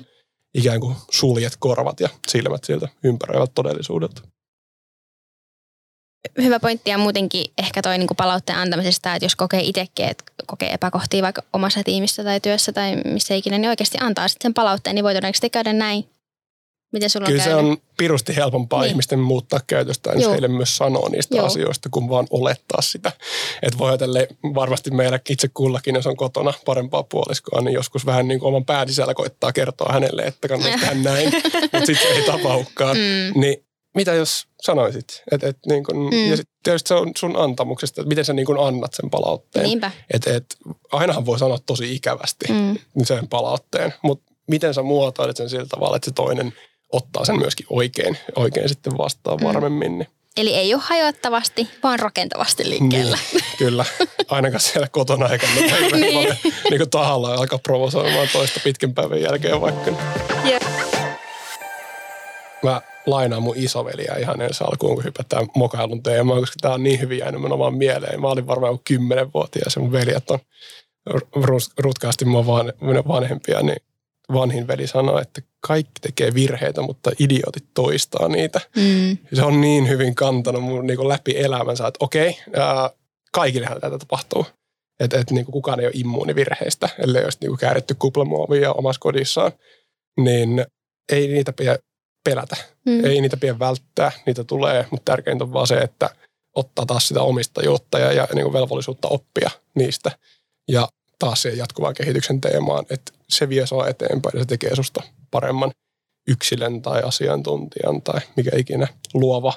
ikään kuin suljet korvat ja silmät siltä ympäröivät todellisuudelta. Hyvä pointti ja muutenkin ehkä toi niinku palautteen antamisesta, että jos kokee itsekin, että kokee epäkohtia vaikka omassa tiimissä tai työssä tai missä ikinä, niin oikeasti antaa sitten sen palautteen, niin voi todennäköisesti käydä näin Miten sulla Kyllä on se on pirusti helpompaa Niin. ihmisten muuttaa käytöstään, jos heille myös sanoo niistä Joo. Asioista, kun vaan olettaa sitä. Että voi tälle varmasti meillä itse kullakin, jos on kotona parempaa puoliskoa, niin joskus vähän niin kuin oman pään sisällä koittaa kertoa hänelle, että kannattaa tehdä (laughs) näin, mutta sitten se ei tapahdukaan. Mm. Niin mitä jos sanoisit? Et, et niin kun, Mm. Ja sitten tietysti se on sun antamuksesta, että miten sä niin kun annat sen palautteen. Niinpä. Et, et, ainahan voi sanoa tosi ikävästi Mm. sen palautteen, mutta miten sä muotoilet sen sillä tavalla, että se toinen ottaa sen myöskin oikein, oikein sitten vastaan Mm. varmemmin. Niin, Eli ei ole hajottavasti, vaan rakentavasti liikkeellä. niin, kyllä. Ainakaan siellä kotona eikä (laughs) niin. niin. niin tahalla alkaa provosoimaan toista pitkän päivän jälkeen vaikka. Jep. Mä lainaan mun isoveliä ihan ensi alkuun, kun hypätään mokailun teemaan, koska tää on niin hyvin jäänyt mun omaan mieleen. Mä olin varmaan kymmenenvuotias ja mun veljet on rutkaasti mua van, vanhempia, niin vanhin veli sanoi, että kaikki tekee virheitä, mutta idiotit toistaa niitä. Mm. Se on niin hyvin kantanut mun niin läpi elämänsä, että okei, ää, kaikillehan tätä tapahtuu. Että et, niin kukaan ei ole immuuni virheistä, ellei olisi niin kääritty kuplamuovia omassa kodissaan. Niin ei niitä pidä pelätä. Mm. Ei niitä pidä välttää, niitä tulee, mutta tärkeintä on vaan se, että ottaa taas sitä omistajuutta ja, ja niin kuin velvollisuutta oppia niistä. Ja taas siihen jatkuvaan kehityksen teemaan, että se vie sua eteenpäin ja se tekee susta paremman yksilön tai asiantuntijan tai mikä ikinä luova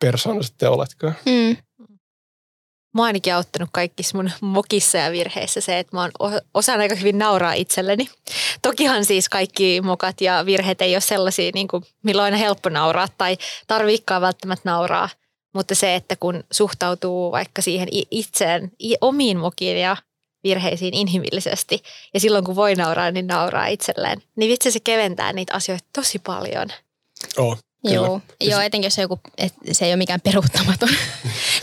persoona sitten oletkaan. Mm. Mä oon ainakin auttanut kaikissa mun mokissa ja virheissä se, että mä oon osaan aika hyvin nauraa itselleni. Tokihan siis kaikki mokat ja virheet ei ole sellaisia, niin kuin, milloin on aina helppo nauraa tai tarviikaan välttämättä nauraa. Mutta se, että kun suhtautuu vaikka siihen itseen, omiin mokiin ja virheisiin inhimillisesti ja silloin kun voi nauraa, niin nauraa itselleen, niin vitsi se keventää niitä asioita tosi paljon. Oh. Joo. Joo, etenkin jos se, joku, et se ei ole mikään peruuttamaton. (laughs)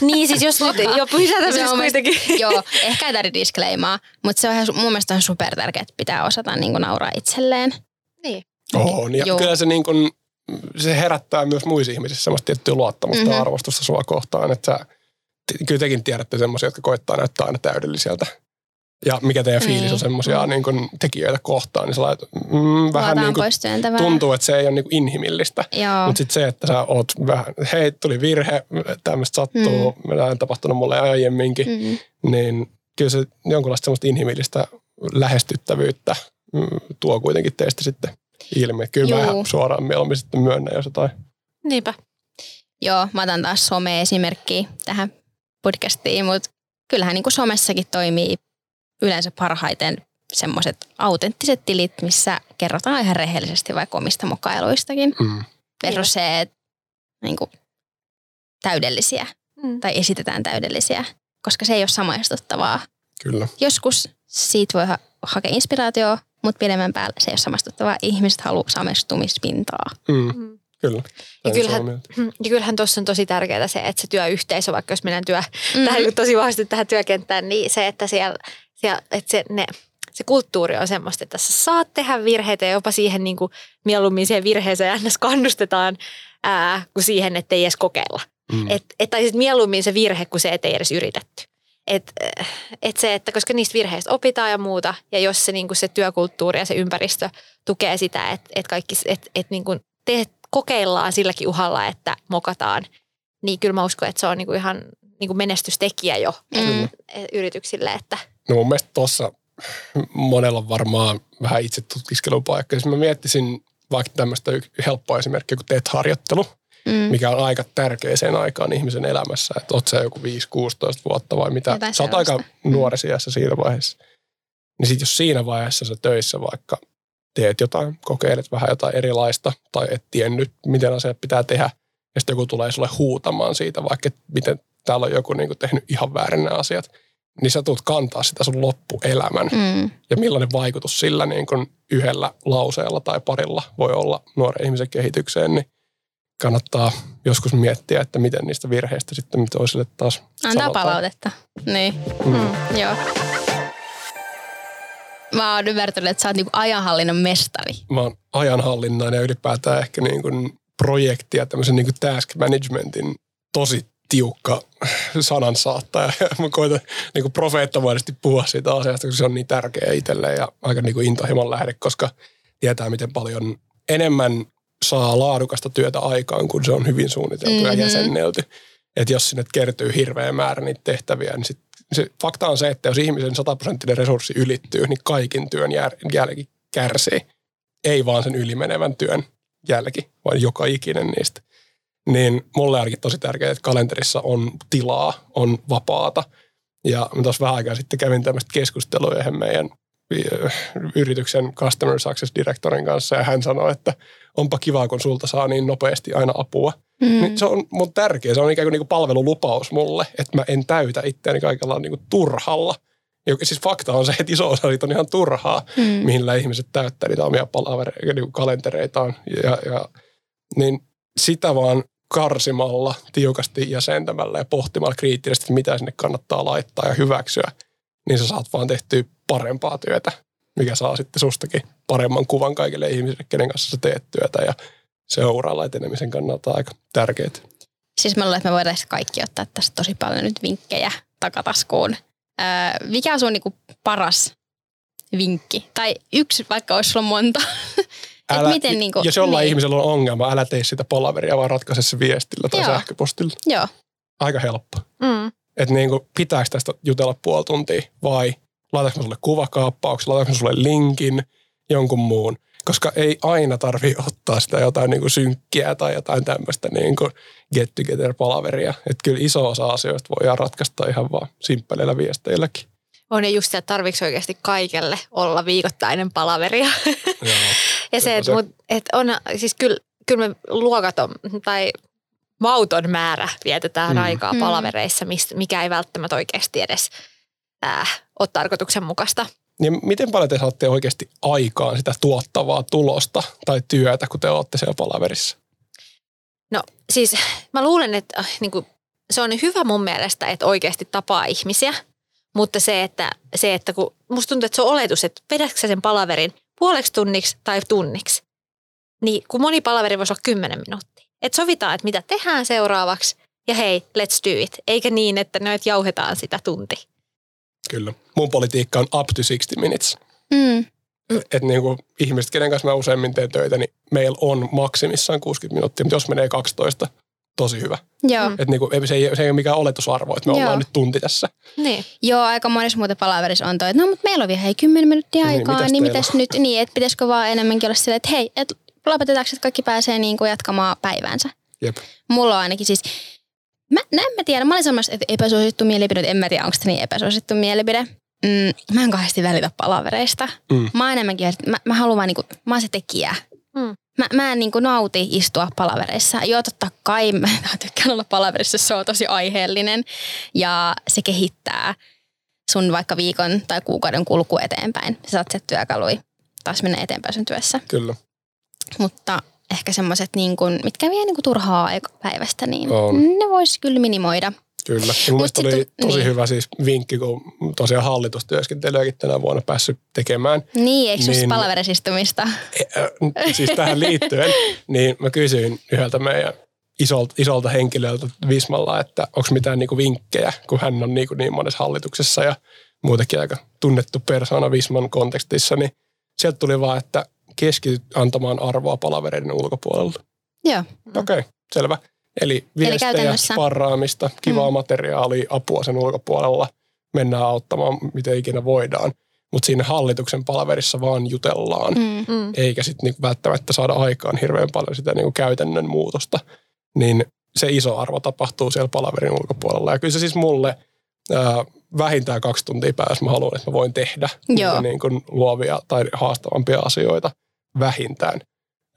Niin siis jos nyt jo pysätä Se siis kuitenkin. (laughs) Joo, ehkä ei tarvitse diskleimaa, mutta se on ihan, mun mielestä on super tärkeää, että pitää osata niin kuin nauraa itselleen. Niin. On. Ja Joo. kyllä se, niin kuin, se herättää myös muissa ihmisissä semmoista tiettyä luottamusta Mhm. ja arvostusta sua kohtaan. Että sä, t- kyllä tekin tiedätte semmoisia, jotka koittaa näyttää aina täydelliseltä. Ja mikä teidän fiilis Niin. on semmoisia niin kuin tekijöitä kohtaan, niin sä laitat, mm, vähän niin kuin tuntuu, että se ei ole niin kuin inhimillistä. Mutta sitten se, että sä oot vähän, hei, tuli virhe, tämmöistä sattuu, mm. on tapahtunut mulle aiemminkin, Mm. niin kyllä se jonkunlaista semmoista inhimillistä lähestyttävyyttä mm, tuo kuitenkin teistä sitten ilmi. Kyllä Juu. mä ihan suoraan mieluummin sitten myönnän, jos jotain. Niinpä. Joo, mä otan taas some-esimerkkiä tähän podcastiin, mutta kyllähän niin kuin somessakin toimii yleensä parhaiten semmoiset autenttiset tilit, missä kerrotaan ihan rehellisesti vaikka omista mokailuistakin. Mm. Versus se, että niin kuin, täydellisiä Mm. tai esitetään täydellisiä, koska se ei ole samaistuttavaa. Kyllä. Joskus siitä voi ha- hakea inspiraatioa, mutta pidemmän päällä se ei ole samastuttavaa. Ihmiset haluaa samastumispintaa. Mm. Mm. Kyllä. Ja kyllähän, ja kyllähän tuossa on tosi tärkeää se, että se työyhteisö, vaikka jos mennään työ, Mm. tähän tosi vahvasti tähän työkenttään, niin se, että siellä, siellä että se, ne, se kulttuuri on semmoista, että sä saat tehdä virheitä ja jopa siihen niin kuin, mieluummin siihen virheeseen ns. kannustetaan ää, kuin siihen, että ei edes kokeilla. Mm. Et, et, tai sitten mieluummin se virhe kuin se, että ei edes yritetty. Et, et se, että koska niistä virheistä opitaan ja muuta, ja jos se, niinku se työkulttuuri ja se ympäristö tukee sitä, että et kaikki, että et, niinku te, kokeillaan silläkin uhalla, että mokataan, niin kyllä mä uskon, että se on niinku ihan niinku menestystekijä jo Mm. et, yrityksille, että No mun mielestä tuossa monella on varmaan vähän itse tutkiskelupaikka. Jos mä miettisin vaikka tämmöistä helppoa esimerkkiä kuin TET-harjoittelu, Mm. mikä on aika tärkeä sen aikaan ihmisen elämässä. Että oot sä joku 5-16 vuotta vai mitä. Jotain sä oot aika. Mm. nuoressa iässä siinä vaiheessa. Niin sit jos siinä vaiheessa sä töissä vaikka teet jotain, kokeilet vähän jotain erilaista tai et tiennyt, miten asiat pitää tehdä, ja sitten joku tulee sulle huutamaan siitä, vaikka miten täällä on joku niinku tehnyt ihan väärin nämä asiat, niin sä tulet kantaa sitä sun loppuelämän. Mm. Ja millainen vaikutus sillä niin kuin yhdellä lauseella tai parilla voi olla nuoren ihmisen kehitykseen, niin kannattaa joskus miettiä, että miten niistä virheistä sitten toisille taas Antaa sanotaan. palautetta. Niin. Mm. Mm. Joo. Mä oon ymmärtänyt, että sä oot niinku ajanhallinnan mestari. Mä oon ajanhallinnan ja ylipäätään ehkä niin kuin projekti ja tämmöisen niin kuin task managementin tosi tiukka sanansaattaja. Ja (laughs) mä koitan niin kuin profeettavaisesti puhua siitä asiasta, koska se on niin tärkeä itselleen ja aika niin kuin intohimon lähde, koska tietää, miten paljon enemmän saa laadukasta työtä aikaan, kun se on hyvin suunniteltu mm-hmm. ja jäsennelty. Että jos sinne kertyy hirveä määrä niitä tehtäviä, niin sit, se fakta on se, että jos ihmisen sataprosenttinen resurssi ylittyy, niin kaikin työn jär, jälki kärsii. Ei vaan sen ylimenevän työn jälki, vaan joka ikinen niistä. Niin mulle ainakin tosi tärkeää, että kalenterissa on tilaa, on vapaata. Ja mä tuossa vähän aikaa sitten kävin tämmöistä keskustelua yhden meidän yrityksen Customer Success Directorin kanssa ja hän sanoi, että onpa kiva, kun sulta saa niin nopeasti aina apua. Mm. Niin se on mun tärkeä, se on ikään kuin, niinku palvelulupaus mulle, että mä en täytä itseäni kaikella niinku turhalla. Joka, siis fakta on se, että iso osa niitä on ihan turhaa, Mm. millä ihmiset täyttää niitä omia palavereita, niin kalentereitaan. Ja, ja, niin sitä vaan karsimalla, tiukasti jäsentämällä ja pohtimalla kriittisesti, että mitä sinne kannattaa laittaa ja hyväksyä, niin sä saat vaan tehtyä parempaa työtä, mikä saa sitten sustakin paremman kuvan kaikille ihmisille, kenen kanssa sä teet työtä ja se on uralla etenemisen kannalta aika tärkeää. Siis mä luulen, että me voidaan kaikki ottaa tästä tosi paljon nyt vinkkejä takataskuun. Öö, mikä on sun niinku paras vinkki? Tai yksi, vaikka olisi sulla monta. (laughs) Et miten niinku, jos jollain niin. ihmisellä on ongelma, älä tee sitä palaveria, vaan ratkaise se viestillä tai Joo. sähköpostilla. Joo. Aika helppo. Mm. Että niinku, pitääkö tästä jutella puoli tuntia vai laitanko mä sulle kuvakaappauksen, laitanko mä sulle linkin, jonkun muun. Koska ei aina tarvi ottaa sitä jotain niinku synkkiä tai jotain tämmöistä niinku get together palaveria. Että kyllä iso osa asioista voidaan ratkaista ihan vaan simppeleillä viesteilläkin. On ja just se, että tarvitsi oikeasti kaikelle olla viikoittainen palaveria. Joo. (laughs) ja se, että et on, siis kyllä, kyllä me luokaton tai mauton määrä vietetään Mm. aikaa Mm. palavereissa, mistä, mikä ei välttämättä oikeasti edes äh, ole tarkoituksenmukaista. Niin miten paljon te saatte oikeasti aikaan sitä tuottavaa tulosta tai työtä, kun te olette siellä palaverissa? No siis mä luulen, että äh, niin kuin, se on hyvä mun mielestä, että oikeasti tapaa ihmisiä, mutta se, että, se, että kun musta tuntuu, että se on oletus, että vedätkö sä sen palaverin puoleksi tunniksi tai tunniksi, niin kun moni palaveri voisi olla 10 minuuttia. Että sovitaan, että mitä tehdään seuraavaksi ja hei, let's do it. Eikä niin, että nyt jauhetaan sitä tunti. Kyllä. Mun politiikka on up to 60 minutes. Mm. Että niinku ihmiset, kenen kanssa mä useimmin teen töitä, niin meillä on maksimissaan 60 minuuttia, mutta jos menee 12, tosi hyvä. Joo. Mm. Et niinku, ei- se, ei, se ei ole mikään oletusarvo, että me Joo. ollaan nyt tunti tässä. Niin. Joo, aika monessa muuten palaverissa on toi, että no mutta meillä on vielä hei 10 minuuttia Niin, aikaa, mitäs niin, mitäs nyt, niin että pitäisikö vaan enemmänkin olla silleen, että hei, et lopetetaanko, että kaikki pääsee niin kuin jatkamaan päiväänsä. Jep. Mulla on ainakin siis, mä, mä en mä tiedä, mä olin semmoista, että epäsuosittu mielipide, en mä tiedä, onko se niin epäsuosittu mielipide. Mm, mä en kauheasti välitä palavereista. Mm. Mä oon enemmänkin, mä, mä haluan vaan niinku, mä oon se tekijä. Mm. Mä, mä en niinku nauti istua palavereissa. Joo, totta kai mä tykkään olla palaverissa, se on tosi aiheellinen ja se kehittää sun vaikka viikon tai kuukauden kulku eteenpäin. Sä saat sieltä työkaluja taas mennä eteenpäin sun työssä. Kyllä. Mutta ehkä semmoiset, niin kun, mitkä vie niin kun turhaa aikaa päivästä, niin On. ne voisi kyllä minimoida. Kyllä. Ja mun oli tosi niin. hyvä siis vinkki, kun tosiaan hallitustyöskentelyäkin tänä vuonna päässyt tekemään. Niin, eikö Niin. niin. palaverisistumista? Äh, siis tähän liittyen, (laughs) niin mä kysyin yhdeltä meidän isolta, isolta henkilöltä Vismalla, että onko mitään niinku vinkkejä, kun hän on niinku niin monessa hallituksessa ja muutenkin aika tunnettu persona Visman kontekstissa, niin sieltä tuli vaan, että keskityt antamaan arvoa palavereiden ulkopuolella. Joo. Okei, okay, selvä. Eli viestejä, käytännössä- sparraamista, kivaa mm. materiaalia, apua sen ulkopuolella. Mennään auttamaan, miten ikinä voidaan. Mutta siinä hallituksen palaverissa vaan jutellaan, mm. Mm. Eikä sitten niinku välttämättä saada aikaan hirveän paljon sitä niinku käytännön muutosta. Niin se iso arvo tapahtuu siellä palaverin ulkopuolella. Ja kyllä se siis mulle ää, vähintään kaksi tuntia päivässä mä haluan, että mä voin tehdä Joo. niitä niin kuin luovia tai haastavampia asioita vähintään.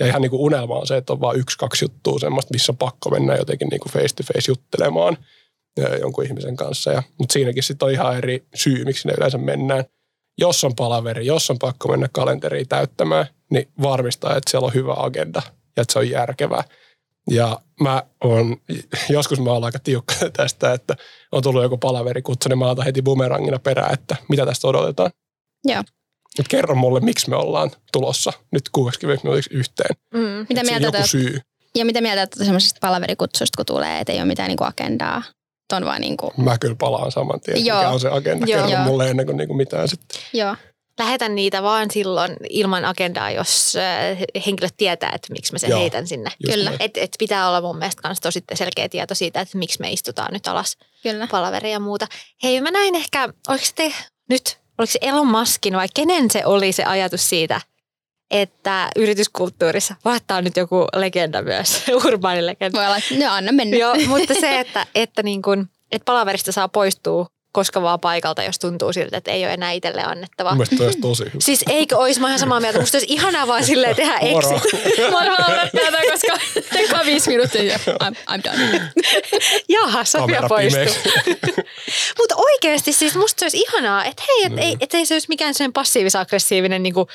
Ja ihan niin kuin unelma on se, että on vain yksi, kaksi juttua semmoista, missä on pakko mennä jotenkin niin kuin face to face juttelemaan jonkun ihmisen kanssa. Ja, mutta siinäkin sitten on ihan eri syy, miksi ne yleensä mennään. Jos on palaveri, jos on pakko mennä kalenteriin täyttämään, niin varmistaa, että siellä on hyvä agenda ja että se on järkevää. Ja mä oon, joskus mä oon aika tiukka (laughs) tästä, että on tullut joku palaverikutsu, niin mä otan heti bumerangina perään, että mitä tästä odotetaan. Joo. Nyt kerro mulle, miksi me ollaan tulossa nyt 60 minuutiksi yhteen. Mm. Mitä mieltä, joku te, syy. ja mitä mieltä olette semmoisista palaverikutsuista, kun tulee, että ei ole mitään niinku agendaa? On vaan niinku, Mä kyllä palaan saman tien, Joo. mikä on se agenda. Joo. Kerro Joo. mulle ennen kuin niinku mitään sitten. joo. lähetän niitä vaan silloin ilman agendaa, jos äh, henkilöt tietää, että miksi mä sen Joo, heitän sinne. Kyllä. näin. Et, et pitää olla mun mielestä myös tosi selkeä tieto siitä, että miksi me istutaan nyt alas Kyllä. palaveria ja muuta. Hei, mä näin ehkä, oliko te nyt, oliko se Elon Muskin vai kenen se oli se ajatus siitä, että yrityskulttuurissa, vaattaa nyt joku legenda myös, (laughs) urbaani legenda. Voi olla, no anna mennä. Joo, mutta se, (laughs) että, että, niin kun, että palaverista saa poistua koska vaan paikalta, jos tuntuu siltä, että ei ole enää itselle annettavaa. Mun mielestä toi olisi tosi hyvä. Siis eikö olisi, mä ihan samaa mieltä, musta olisi ihanaa vaan silleen (laughs) tehdä Moro. exit. Moro tätä, koska tekaa viisi minuuttia ja I'm, I'm done. Jaha, Sofia poistuu. (laughs) Mutta oikeasti siis musta se olisi ihanaa, että hei, että ei, et ei se olisi mikään sen passiivis-aggressiivinen niinku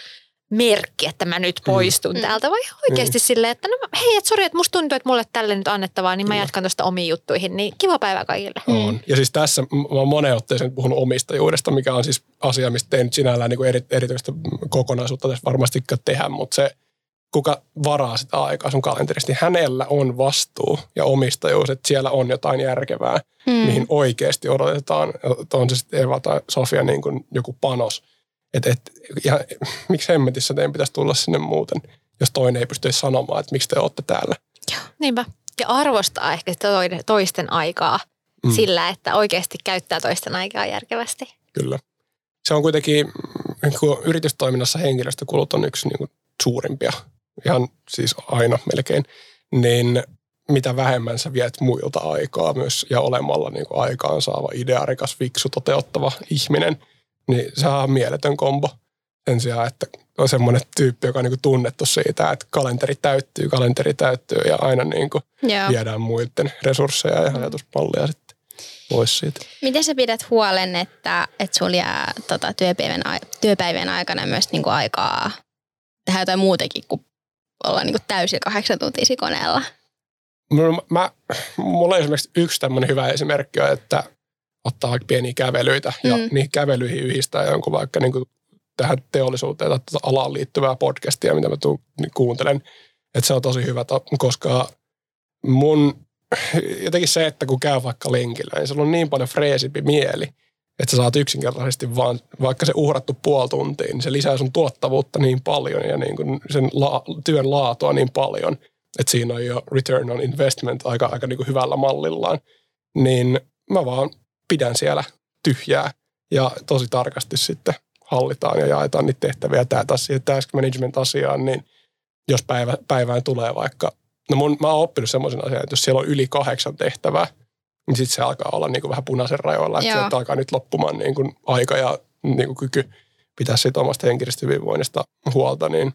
merkki, että mä nyt poistun mm. täältä, vai oikeasti silleen, että no hei, et sori, että musta tuntuu, että mulle tälle nyt annettavaa, niin mä jatkan tuosta omiin juttuihin, niin kiva päivä kaikille. On. Ja siis tässä mä oon moneen otteeseen puhunut omistajuudesta, mikä on siis asia, mistä ei nyt sinällään niin eri, erityistä kokonaisuutta tässä varmastikaan tehdä, mutta se, kuka varaa sitä aikaa sun kalenterista, niin hänellä on vastuu ja omistajuus, että siellä on jotain järkevää, mm. mihin oikeasti odotetaan, että on se sitten Eva tai Sofia niin kuin joku panos. Että et, ihan, miksi hemmetissä teidän pitäisi tulla sinne muuten, jos toinen ei pysty sanomaan, että miksi te olette täällä. Niinpä. Ja arvostaa ehkä toisten aikaa mm. sillä, että oikeasti käyttää toisten aikaa järkevästi. Kyllä. Se on kuitenkin, niin kuin yritystoiminnassa henkilöstökulut on yksi niin kuin suurimpia, ihan siis aina melkein, niin mitä vähemmän sä viet muilta aikaa myös ja olemalla niin kuin aikaansaava, idearikas, fiksu, toteuttava ihminen, niin se on mieletön kombo. Sen sijaan, että on semmoinen tyyppi, joka on niin kuin tunnettu siitä, että kalenteri täyttyy, kalenteri täyttyy ja aina niin kuin Joo. viedään muiden resursseja ja ajatusmallia sitten pois siitä. Miten sä pidät huolen, että, että sulla jää tota, työpäivän, työpäivän aikana myös niinku aikaa tehdä jotain muutakin kuin olla niinku täysillä kahdeksan tuntia koneella? Mulla, mä, mulla on esimerkiksi yksi tämmöinen hyvä esimerkki, että ottaa vaikka pieniä kävelyitä ja Mm. niihin kävelyihin yhdistää jonkun vaikka niin kuin tähän teollisuuteen tai tuota alaan liittyvää podcastia, mitä mä tuun, niin kuuntelen. Että se on tosi hyvä, koska mun jotenkin se, että kun käy vaikka lenkillä, niin sulla on niin paljon freesimpi mieli, että sä saat yksinkertaisesti vaan, vaikka se uhrattu puoli tuntia, niin se lisää sun tuottavuutta niin paljon ja niin kuin sen la, työn laatua niin paljon, että siinä on jo return on investment aika, aika niin kuin hyvällä mallillaan. Niin mä vaan pidän siellä tyhjää ja tosi tarkasti sitten hallitaan ja jaetaan niitä tehtäviä. Tämä taas siihen task management-asiaan, niin jos päivä, päivään tulee vaikka, no mun, mä oon oppinut semmoisen asian, että jos siellä on yli kahdeksan tehtävää, niin sitten se alkaa olla niin kuin vähän punaisen rajoilla, että sieltä alkaa nyt loppumaan niin kuin aika ja niin kuin kyky pitää siitä omasta henkisestä hyvinvoinnista huolta, niin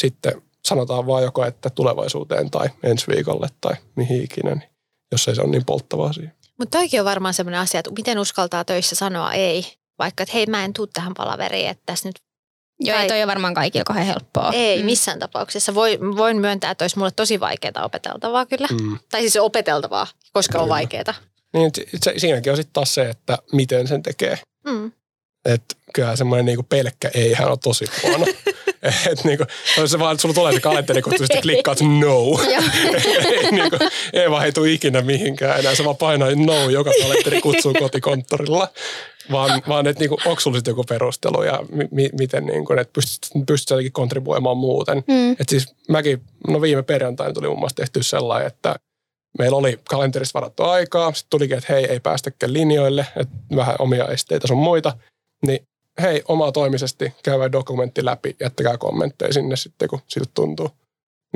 sitten sanotaan vaan joko, että tulevaisuuteen tai ensi viikolle tai mihin ikinä, niin jos ei se ole niin polttava asia. Mutta toikin on varmaan sellainen asia, että miten uskaltaa töissä sanoa ei, vaikka että hei mä en tuu tähän palaveriin, että tässä nyt Joo, Tai- ei toi ole varmaan kaikilla kauhean helppoa. ei Mm. missään tapauksessa. Voi, voin myöntää, että olisi mulle tosi vaikeaa opeteltavaa kyllä. Mm. Tai siis opeteltavaa, koska on Kyllä. vaikeaa. Niin se, siinäkin on sitten taas se, että miten sen tekee. Mm. Että kyllä semmoinen niinku pelkkä eihän on tosi huono. (laughs) (laughs) että niinku, on se vaan, että sulla tulee se kalenteri, kun sitten klikkaat no. (laughs) Ei, niinku, ei vaan ei tule ikinä mihinkään enää. Se vaan painaa no, joka kalenteri kutsuu kotikonttorilla. Vaan, vaan että niinku, onko sulla sitten joku perustelu ja mi, mi, miten niinku, että pystyt, pystyt jotenkin kontribuoimaan muuten. Mm. Et siis mäkin, no viime perjantaina tuli muun muassa tehty sellainen, että meillä oli kalenterissa varattu aikaa. Sitten tulikin, että hei, ei päästäkään linjoille, että vähän omia esteitä sun muita. Niin hei, omaa toimisesti käydään dokumentti läpi, jättäkää kommentteja sinne sitten, kun siltä tuntuu.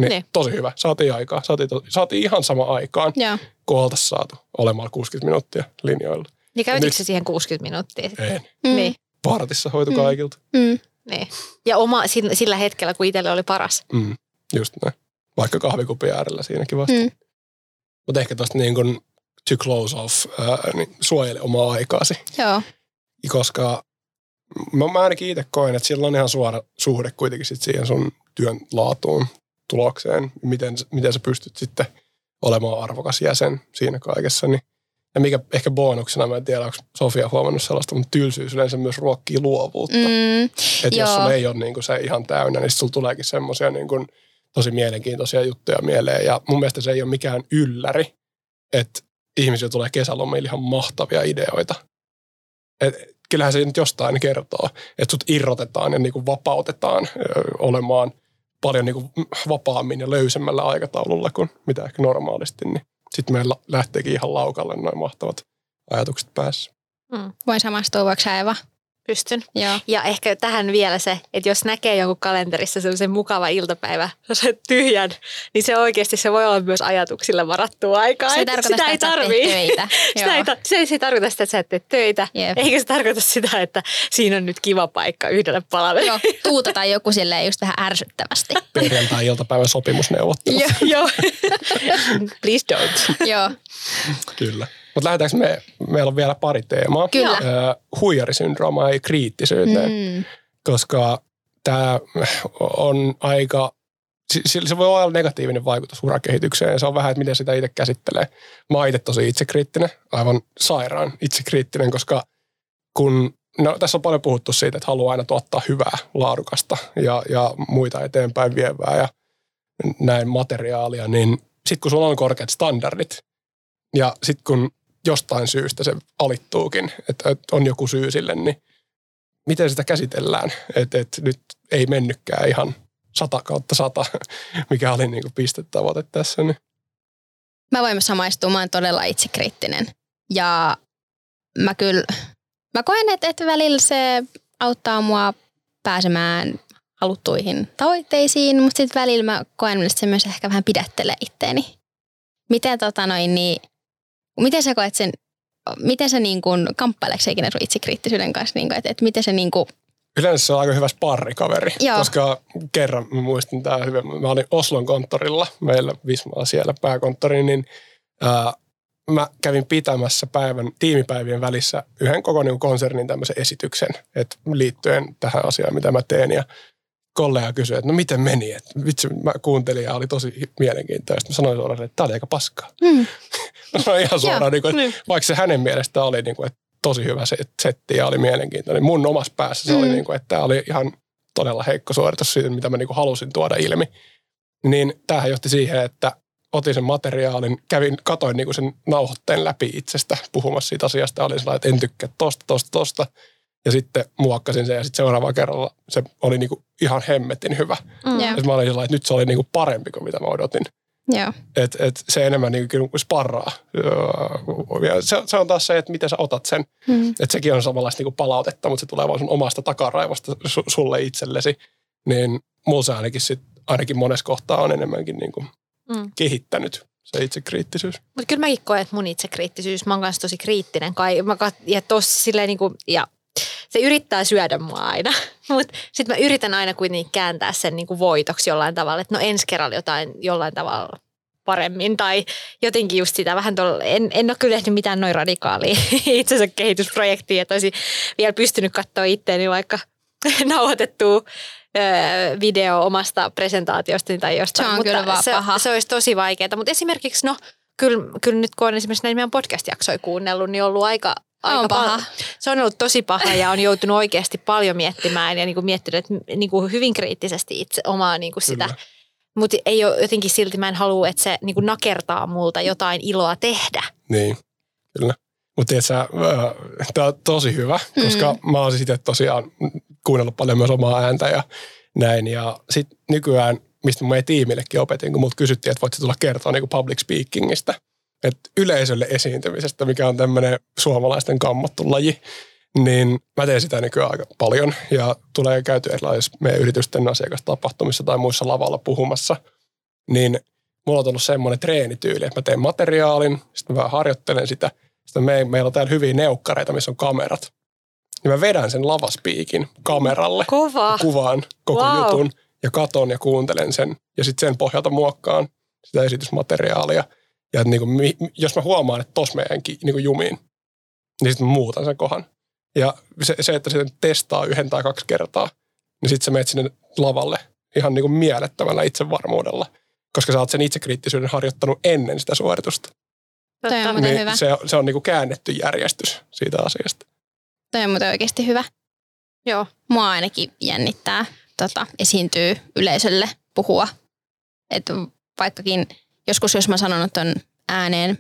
Niin, Niin. tosi hyvä. Saatiin aikaa. Saatiin, to, saatiin ihan sama aikaan, Joo. kun oltaisiin saatu olemaan 60 minuuttia linjoilla. Niin käytitkö Nyt- se siihen 60 minuuttia? sitten? En. Mm. Niin, Vartissa hoitu Mm. kaikilta. Mm. niin. Ja oma, sillä, sillä hetkellä, kun itselle oli paras. Mm. Just näin. Vaikka kahvikupin äärellä siinäkin vasta. Mm. Mutta ehkä tuosta niin kuin to close off, ää, niin suojele omaa aikaasi. Joo. Koska mä, mä ainakin itse koen, että sillä on ihan suora suhde kuitenkin sit siihen sun työn laatuun, tulokseen, miten, miten sä pystyt sitten olemaan arvokas jäsen siinä kaikessa. Niin. Ja mikä ehkä bonuksena, mä en tiedä, onko Sofia huomannut sellaista, mutta tylsyys yleensä myös ruokkii luovuutta. Mm. Että jos sulla ei ole niin kuin se ihan täynnä, niin sulla tuleekin semmoisia niin kuin tosi mielenkiintoisia juttuja mieleen. Ja mun mielestä se ei ole mikään ylläri, että ihmisillä tulee kesälomille ihan mahtavia ideoita. Et kyllähän se nyt jostain kertoo, että sut irrotetaan ja niin kuin vapautetaan olemaan paljon niin kuin vapaammin ja löysemmällä aikataululla kuin mitä ehkä normaalisti, niin sitten meillä lähteekin ihan laukalle noin mahtavat ajatukset päässä. Mm, Voin samastua, voiko Eva? Pystyn. Joo. Ja ehkä tähän vielä se, että jos näkee jonkun kalenterissa sellaisen mukava iltapäivä, (laughs) se tyhjän, niin se oikeasti se voi olla myös ajatuksille varattua aikaa. Se ei tarkoita sitä (laughs) sitä, ei että tarvii. töitä. Sitä ei, se, ei, se ei tarkoita sitä, että sä et tee töitä, Jep. eikä se tarkoita sitä, että siinä on nyt kiva paikka yhdelle palaverille. Joo, tuutetaan joku silleen just vähän ärsyttävästi. (laughs) Perjantai-iltapäivän sopimusneuvottelut. Joo. Joo. Please don't. Joo, Kyllä. Mutta lähdetäänkö me, meillä on vielä pari teemaa. Kyllä. Ö, huijarisyndrooma ja kriittisyyteen, mm. koska tämä on aika, si- si- se voi olla negatiivinen vaikutus urakehitykseen ja se on vähän, että miten sitä itse käsittelee. Mä oon itse tosi itsekriittinen, aivan sairaan itsekriittinen, koska kun, no tässä on paljon puhuttu siitä, että haluaa aina tuottaa hyvää, laadukasta ja, ja muita eteenpäin vievää ja näin materiaalia, niin sitten kun sulla on korkeat standardit ja sitten kun jostain syystä se alittuukin, että, on joku syy sille, niin miten sitä käsitellään? Että et nyt ei mennytkään ihan sata kautta sata, (laughs) mikä oli niinku pistetavoite tässä. Niin. Mä voin samaistua, mä oon todella itsekriittinen. Ja mä kyllä, mä koen, että, että välillä se auttaa mua pääsemään haluttuihin tavoitteisiin, mutta sitten välillä mä koen, että se myös ehkä vähän pidättelee itteeni. Miten, tota noin, niin, miten sä koet sen, miten sä niin kuin, kamppaileeko sä ikinä sun itsekriittisyyden kanssa, niin kuin, että, että miten se niin kuin, Yleensä se on aika hyvä sparrikaveri, Joo. koska kerran mä muistin tämä hyvin. Mä olin Oslon konttorilla, meillä Vismalla siellä pääkonttori, niin ää, mä kävin pitämässä päivän, tiimipäivien välissä yhden koko niin konsernin tämmöisen esityksen, että liittyen tähän asiaan, mitä mä teen. Ja kollega kysyi, että no miten meni, että vitsi, mä kuuntelin ja oli tosi mielenkiintoista. Mä sanoin suoraan, että tämä oli aika paskaa. Mä sanoin (laughs) ihan suoraan, Joo, niin kuin, niin. vaikka se hänen mielestä oli niin kuin, että tosi hyvä se setti ja oli mielenkiintoinen. Mun omassa päässä se mm. oli, Mm. niin kuin, että tämä oli ihan todella heikko suoritus siitä, mitä mä niin kuin halusin tuoda ilmi. Niin tämähän johti siihen, että otin sen materiaalin, kävin, katoin niin kuin sen nauhoitteen läpi itsestä puhumassa siitä asiasta. Olin sellainen, että en tykkää tosta, tosta, tosta. Ja sitten muokkasin sen ja sitten seuraavalla kerralla se oli niin kuin ihan hemmetin hyvä. Mm. Ja mä olin sellainen, että nyt se oli niin kuin parempi kuin mitä mä odotin. joo, Et, et se enemmän niin kuin sparraa. Ja se, se on taas se, että miten sä otat sen. hmm, Että sekin on samanlaista niin kuin palautetta, mutta se tulee vaan sun omasta takaraivosta su, sulle itsellesi. Niin mulla se ainakin, sit, ainakin monessa kohtaa on enemmänkin niin kuin Mm. kehittänyt se itsekriittisyys. Mutta kyllä mäkin koen, että mun itsekriittisyys, mä oon kanssa tosi kriittinen. Kai, mä kat, ja, tos, silleen niinku, ja se yrittää syödä mua aina, (laughs) mutta sitten mä yritän aina kuitenkin kääntää sen niinku voitoksi jollain tavalla, että no ensi kerralla jotain jollain tavalla paremmin tai jotenkin just sitä vähän tuolla, en, en ole kyllä tehnyt mitään noin radikaalia (laughs) itsensä kehitysprojektia, että olisin vielä pystynyt katsoa itteeni vaikka (laughs) nauhoitettua ö, video omasta presentaatiostani tai jostain. Se on mutta kyllä vaan se, paha. se olisi tosi vaikeaa, mutta esimerkiksi no kyllä, kyllä nyt kun on esimerkiksi näitä meidän podcast-jaksoja kuunnellut, niin on ollut aika, aika on paha. pal- se on ollut tosi paha ja on joutunut oikeasti paljon miettimään ja niin kuin miettinyt että niin kuin hyvin kriittisesti itse omaa niin kuin sitä. Mutta ei ole jotenkin silti, mä en halua, että se niin kuin nakertaa multa jotain iloa tehdä. Niin, kyllä. Mutta tiedätkö, tämä on tosi hyvä, koska mm. mä oon siis itse tosiaan kuunnellut paljon myös omaa ääntä ja näin. Ja sitten nykyään, mistä meidän tiimillekin opetin, kun multa kysyttiin, että voit sä tulla kertoa niin public speakingista, että yleisölle esiintymisestä, mikä on tämmöinen suomalaisten kammattu laji, niin mä teen sitä nykyään aika paljon ja tulee käytyä erilaisissa meidän yritysten asiakastapahtumissa tai muissa lavalla puhumassa, niin mulla on tullut semmoinen treenityyli, että mä teen materiaalin, sitten mä vähän harjoittelen sitä, sitten me, meillä on täällä hyviä neukkareita, missä on kamerat. Niin mä vedän sen lavaspiikin kameralle, Kova. kuvaan koko Wow. jutun ja katon ja kuuntelen sen. Ja sitten sen pohjalta muokkaan sitä esitysmateriaalia. Ja että niinku, mi- jos mä huomaan, että tos meidänkin niinku jumiin, niin sitten mä muutan sen kohan. Ja se, se että sen testaa yhden tai kaksi kertaa, niin sitten sä menet sinne lavalle ihan niinku mielettömällä itsevarmuudella. Koska sä oot sen itsekriittisyyden harjoittanut ennen sitä suoritusta. Toi on Niin hyvä. se, se on niinku käännetty järjestys siitä asiasta. Toi on muuten oikeasti hyvä. Joo. Mua ainakin jännittää tota, esiintyy yleisölle puhua. Et vaikkakin joskus, jos mä sanon ton ääneen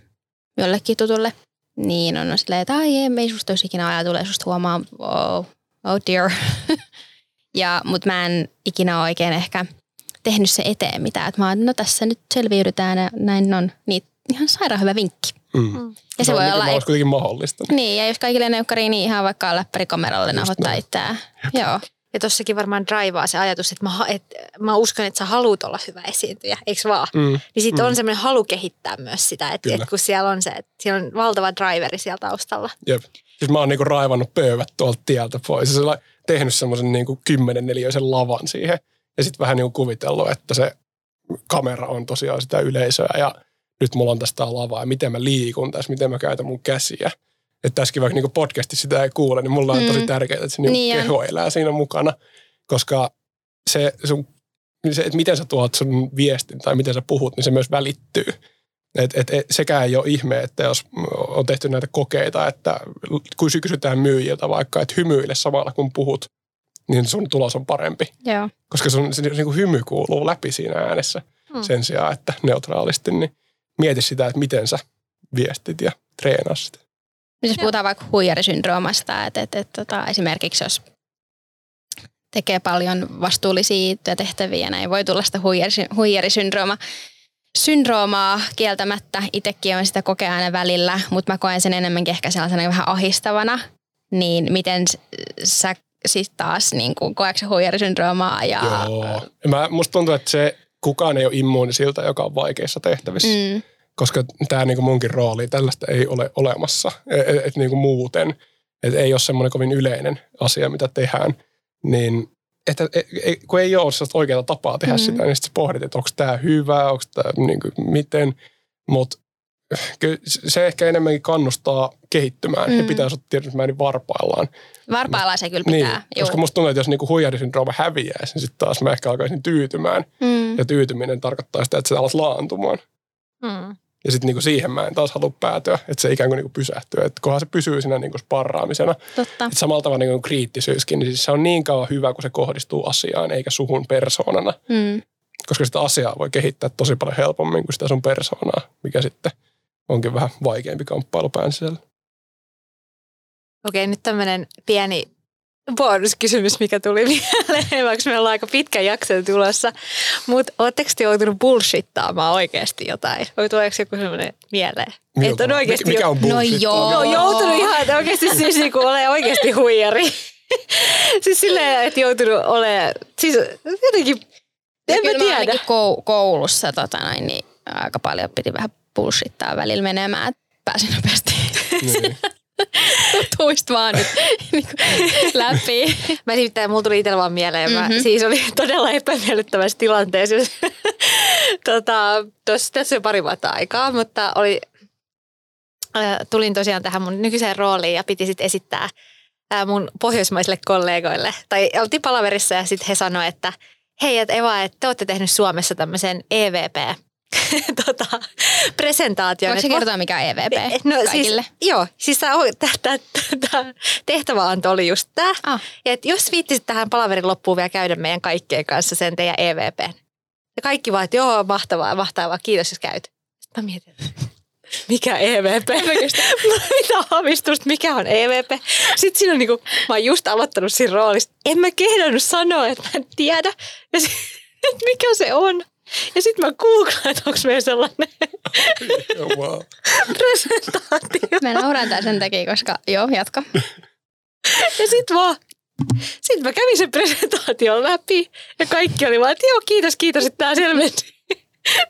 jollekin tutulle, Niin on, silleen, että ai ei, ei susta olisi ikinä ajatella, susta huomaa, oh, oh dear. (laughs) ja, mutta mä en ikinä oikein ehkä tehnyt se eteen mitään. Että mä oon, no tässä nyt selviydytään ja näin on. Niin ihan sairaan hyvä vinkki. Mm. Ja se No, voi olla, Olisi kuitenkin mahdollista. niin, ja jos kaikille neukkariin, niin ihan vaikka läppärikameralle nauhoittaa itseään. Joo. Ja tossakin varmaan draivaa se ajatus, että mä, et, mä uskon, että sä haluat olla hyvä esiintyjä, eikö vaan? Mm. Niin sitten Mm. on semmoinen halu kehittää myös sitä, että, että kun siellä on se, että siellä on valtava driveri siellä taustalla. Jep. Siis mä oon niinku raivannut pöydät tuolta tieltä pois ja tehnyt semmoisen niinku kymmenen neliöisen lavan siihen. Ja sitten vähän niinku kuvitellut, että se kamera on tosiaan sitä yleisöä ja nyt mulla on tästä lava ja miten mä liikun tässä, miten mä käytän mun käsiä. Että tässäkin vaikka niinku podcastissa sitä ei kuule, niin mulla on Mm. tosi tärkeää, että se niinku Niin keho elää siinä mukana. Koska se sun, se, että miten sä tuot sun viestin tai miten sä puhut, niin se myös välittyy. Et, et, et, sekään ei ole ihme, että jos on tehty näitä kokeita, että kun kysytään myyjiltä vaikka, että hymyile samalla kun puhut, niin sun tulos on parempi. Joo. Koska sun se, niin kuin hymy kuuluu läpi siinä äänessä Hmm. sen sijaan, että neutraalisti, niin mieti sitä, että miten sä viestit ja treenaa sitä. Jos puhutaan vaikka huijarisyndroomasta, että, että, että tota, esimerkiksi jos tekee paljon vastuullisia työtehtäviä näin voi tulla sitä huijarisy- huijarisyndrooma. Syndroomaa kieltämättä, itsekin on sitä kokea aina välillä, mutta mä koen sen enemmänkin ehkä sellaisena vähän ahistavana. Niin miten sä siis taas niin kuin, koetko huijarisyndroomaa? Ja, Joo. Mä, musta tuntuu, että se kukaan ei ole immuuni siltä, joka on vaikeissa tehtävissä. Mm, koska tämä niinku munkin rooli, tällaista ei ole olemassa, et, et niinku muuten, et ei ole semmoinen kovin yleinen asia, mitä tehdään, niin että, et, et, kun ei ole sellaista oikeaa tapaa tehdä Mm. sitä, niin sitten pohdit, että onko tämä hyvä, onko tämä niinku, miten, mutta se ehkä enemmänkin kannustaa kehittymään. Mm. Mm. pitää olla tietysti määrin varpaillaan. varpailla se kyllä Niin, pitää. koska musta tuntuu, että jos niinku huijarisyndrooma häviäisi, niin sitten taas mä ehkä alkaisin tyytymään. mm. Ja tyytyminen tarkoittaa sitä, että sä alat laantumaan. Hmm. Ja sitten niinku siihen mä en taas halua päätyä, että se ikään kuin niinku pysähtyy. Että kunhan se pysyy siinä niinku sparraamisena. Totta. Et samalla tavalla niinku kriittisyyskin, niin siis se on niin kauan hyvä, kun se kohdistuu asiaan eikä suhun persoonana. Mm. Koska sitä asiaa voi kehittää tosi paljon helpommin kuin sitä sun persoonaa, mikä sitten onkin vähän vaikeampi kamppailu pään sisällä. Okei, nyt tämmöinen pieni bonuskysymys, mikä tuli (laughs) mieleen, vaikka meillä on aika pitkä jakso tulossa. Mutta ootteko te joutunut bullshittaamaan oikeasti jotain? Vai tuleeko joku semmoinen mieleen? Että on oikeasti mikä, mikä on No bullshit? joo. No joutunut ihan, että oikeasti siis niin kuin ole oikeasti huijari. (laughs) siis silleen, että joutunut ole, siis jotenkin, en mä kyllä mä tiedä. ainakin kou- koulussa tota noin, niin aika paljon piti vähän bullshittaa välillä menemään, että pääsin nopeasti Niin. (laughs) tuista vaan nyt läpi. Mä nimittäin, mulla tuli itsellä vaan mieleen, mä Mhm. siis oli todella epämiellyttävässä tilanteessa. tota, tos, tässä on pari vuotta aikaa, mutta oli, äh, tulin tosiaan tähän mun nykyiseen rooliin ja piti sitten esittää äh, mun pohjoismaisille kollegoille. Tai oltiin palaverissa ja sitten he sanoivat, että hei, et Eva, että te olette tehnyt Suomessa tämmöisen EVP (laughs) tota, presentaation. Voiko kertoa, mikä on EVP No kaikille? siis, joo, siis tämä, tehtäväanto oli just tämä. Ah. Että jos viittisit tähän palaverin loppuun vielä käydä meidän kaikkien kanssa sen teidän EVP. Ja kaikki vaan, että joo, mahtavaa, mahtavaa, kiitos jos käyt. Sitten mä mietin, mikä EVP? (laughs) (laughs) Mitä aavistusta, mikä on EVP? Sitten siinä on niinku, mä oon just aloittanut siinä roolissa. En mä kehdannut sanoa, että mä en tiedä, mikä se on. Ja sitten mä googlaan, että onko meillä sellainen presentaatio. Mä nauran tää sen takia, koska joo, jatka. Ja sit vaan, sit mä kävin sen presentaation läpi ja kaikki oli vaan, että joo, kiitos, kiitos, että tää selveni.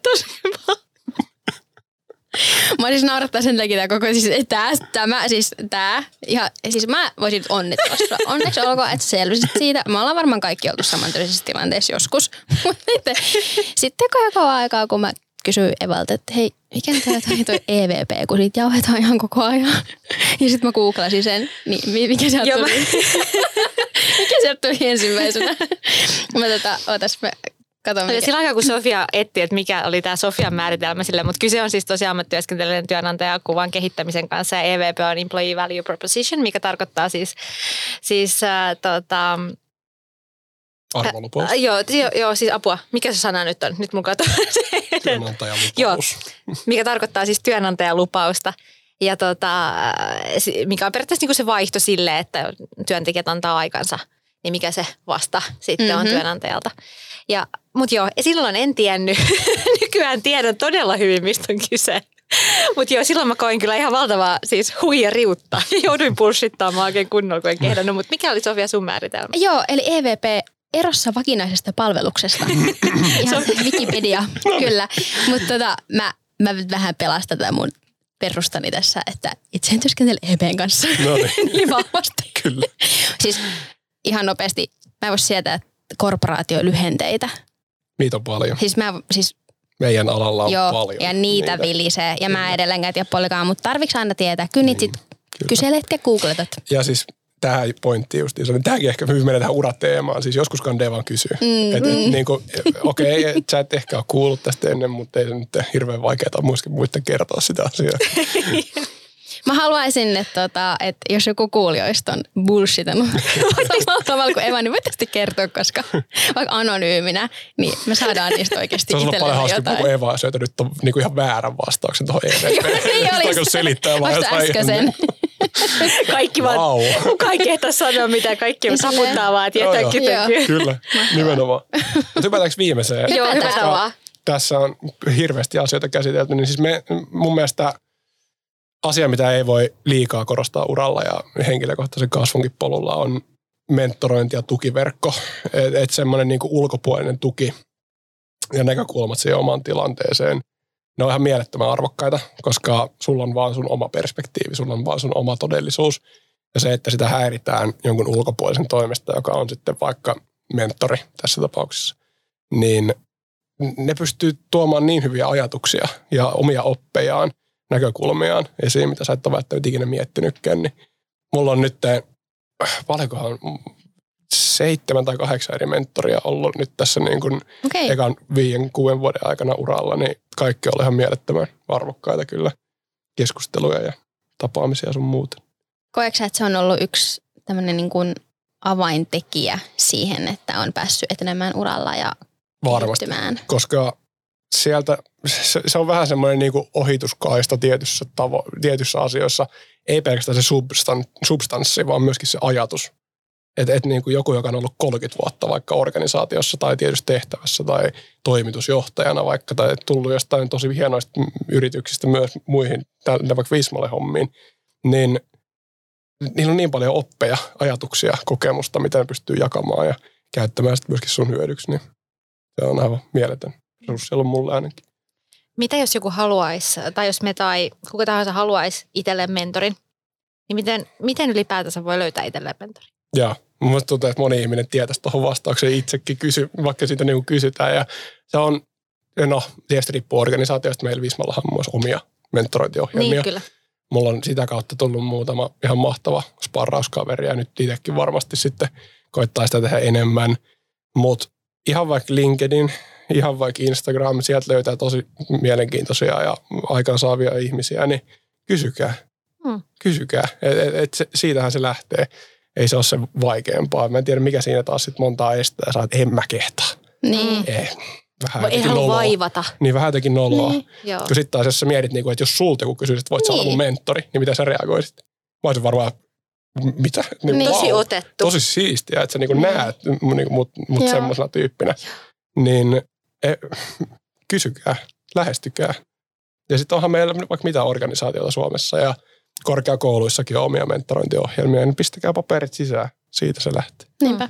Tosi hyvä. Mä siis naurattaa sen takia koko, siis tää, tämä, siis tää, ihan, siis mä voisin onnitella sua. Onneksi olkoon, että selvisit siitä. Me ollaan varmaan kaikki oltu samantyylisessä tilanteessa joskus. (laughs) Mutta sitten, sitten kauan aikaa, kun mä kysyin Evalta, että hei, mikä tää toi, toi EVP, kun siitä jauhetaan ihan koko ajan. Ja sitten mä googlasin sen, niin mi- mikä sieltä tuli? (laughs) mikä sieltä tuli ensimmäisenä? Mä tota, ootas, mä katon Ja mikä. sillä aikaa, kun Sofia etti, että mikä oli tämä Sofian määritelmä sille, mutta kyse on siis tosiaan ammattityöskentelijän työnantajan kuvan kehittämisen kanssa ja EVP on Employee Value Proposition, mikä tarkoittaa siis, siis äh, tota, Arvolupaus. äh, joo, joo, joo, siis apua. Mikä se sana nyt on? Nyt mun kato. Työnantajan (laughs) Joo. mikä tarkoittaa siis työnantajalupausta. Ja tota, si- mikä on periaatteessa niinku se vaihto sille, että työntekijät antaa aikansa, niin mikä se vasta sitten mm-hmm. on työnantajalta. Ja, mutta joo, silloin en tiennyt. (laughs) Nykyään tiedän todella hyvin, mistä on kyse. Mutta joo, silloin mä koin kyllä ihan valtavaa siis huijariutta. (laughs) Jouduin pulssittamaan oikein kunnolla, kun en kehdannut. Mutta mikä oli Sofia sun määritelmä? Joo, eli EVP erossa vakinaisesta palveluksesta. (laughs) Ihan Wikipedia, kyllä. Mutta tota, mä, mä vähän pelastan tätä mun perustani tässä, että itse en työskentele EVPn kanssa No niin, niin vahvasti. kyllä. Siis ihan nopeasti, mä en voi sietää korporaatiolyhenteitä. Niitä on paljon. Siis mä, siis Meidän alalla on joo, paljon. ja niitä, niitä vilisee. Ja mä edelleenkään tiedä polikaan, mutta tarviks aina tietää? Kyllä niitä sit kyselet ja googletat. Ja siis tähän pointti just, niin tämäkin ehkä hyvin menee tähän urateemaan. Siis joskus kandee vaan kysyy. Mm, et, et, niin kuin, okei, okay, sä et ehkä ole kuullut tästä ennen, mutta ei se nyt hirveän vaikeaa muiden kertoa sitä asiaa. (laughs) Mä haluaisin, että, tota, että jos joku kuulijoista on bullshitannut (laughs) samalla tavalla kuin Eva, niin voit tästä kertoa, koska vaikka anonyyminä, niin me saadaan niistä oikeasti Se on paljon hauskempaa, jotain. kun Eva on nyt on niin kuin ihan väärän vastauksen tuohon EVP. Niin olisi. Selittää vaan Vasta jotain äskeisen. Kaikki vaan, Vau. kukaan ei kehtaa sanoa mitä, kaikki Ja silleen- taputtaa vaan, joo. kytökyä. Kyllä, nimenomaan. Mutta hypätäänkö viimeiseen? Joo, hypätään vaan. tässä on hirveästi asioita käsitelty, niin siis me, mun mielestä asia, mitä ei voi liikaa korostaa uralla ja henkilökohtaisen kasvunkin polulla on mentorointi ja tukiverkko. Että et semmoinen niinku ulkopuolinen tuki ja näkökulmat siihen omaan tilanteeseen, ne on ihan mielettömän arvokkaita, koska sulla on vaan sun oma perspektiivi, sulla on vaan sun oma todellisuus. Ja se, että sitä häiritään jonkun ulkopuolisen toimesta, joka on sitten vaikka mentori tässä tapauksessa, niin ne pystyy tuomaan niin hyviä ajatuksia ja omia oppejaan, näkökulmiaan esiin, mitä sä et ole välttämättä ikinä miettinytkään. Niin mulla on nyt, paljonkohan, seitsemän tai kahdeksan eri mentoria ollut nyt tässä niin kuin Okei, ekan viiden, kuuden vuoden aikana uralla, niin kaikki on ihan mielettömän arvokkaita kyllä keskusteluja ja tapaamisia sun muuta. koetko että se on ollut yksi tämmöinen niin kuin avaintekijä siihen, että on päässyt etenemään uralla ja Varmasti, koska sieltä, se, se on vähän semmoinen niin kuin ohituskaista tietyssä, tavo, tietyissä asioissa. Ei pelkästään se substan, substanssi, vaan myöskin se ajatus. Että et niin kuin joku, joka on ollut 30 vuotta vaikka organisaatiossa tai tietyssä tehtävässä tai toimitusjohtajana vaikka tai tullut jostain tosi hienoista yrityksistä myös muihin, tälle vaikka Vismalle hommiin, niin niillä on niin paljon oppeja, ajatuksia, kokemusta, mitä pystyy jakamaan ja käyttämään sitten myöskin sun hyödyksi, niin se on aivan mieletön resurssi ollut mulle ainakin. Mitä jos joku haluaisi, tai jos me tai kuka tahansa haluaisi itselleen mentorin, niin miten, miten ylipäätänsä voi löytää itselleen mentorin? Ja mun mielestä tuntuu, että moni ihminen tietäisi tuohon vastaukseen itsekin, kysy, vaikka siitä niin kysytään. Ja se on, no tietysti riippuu organisaatioista. Meillä Vismallahan on myös omia mentorointiohjelmia. Niin, kyllä. Mulla on sitä kautta tullut muutama ihan mahtava sparrauskaveri ja nyt itsekin varmasti sitten koittaa sitä tehdä enemmän. Mutta ihan vaikka LinkedIn, (laughs) ihan vaikka Instagram, sieltä löytää tosi mielenkiintoisia ja aikaansaavia ihmisiä, niin kysykää. Hmm. Kysykää. Et, et, et se, siitähän se lähtee. Ei se ole se vaikeampaa. Mä en tiedä, mikä siinä taas sit montaa estää. Sä en mä kehtaa. Niin. Ei. Vähän Vai ei halua noloa. vaivata. Niin vähän jotenkin noloa. Niin. Joo. Kun sitten taas, jos sä mietit, niin kuin, että jos sulta joku kysyisi, että voit sä olla mun Niin. mentori, niin mitä sä reagoisit? Mä olisin varmaan, "M- mitä? Niin, Niin. Tosi otettu. Tosi siistiä, että sä niin Mm. näet niin mut, mut semmoisena tyyppinä. Niin e, kysykää, lähestykää. Ja sitten onhan meillä vaikka mitä organisaatiota Suomessa ja korkeakouluissakin on omia mentorointiohjelmia, niin pistäkää paperit sisään. Siitä se lähtee. Niinpä.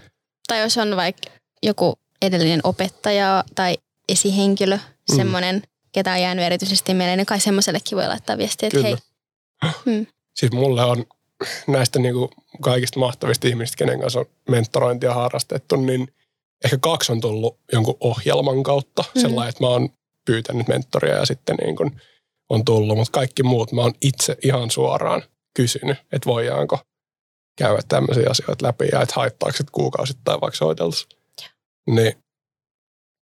Tai jos on vaikka joku edellinen opettaja tai esihenkilö, Mm. semmoinen, ketä on jäänyt erityisesti mieleen, niin kai semmoisellekin voi laittaa viestiä, että Kyllä. hei, Mm. Siis mulle on näistä niin kuin kaikista mahtavista ihmisistä, kenen kanssa on mentorointia harrastettu, niin ehkä kaksi on tullut jonkun ohjelman kautta. Mhm. Mm. Sellainen, että mä oon pyytänyt mentoria ja sitten niin kuin on tullut, mutta kaikki muut mä oon itse ihan suoraan kysynyt, että voidaanko käydä tämmöisiä asioita läpi ja että haittaako se kuukausittain vaikka soiteltaisiin. Niin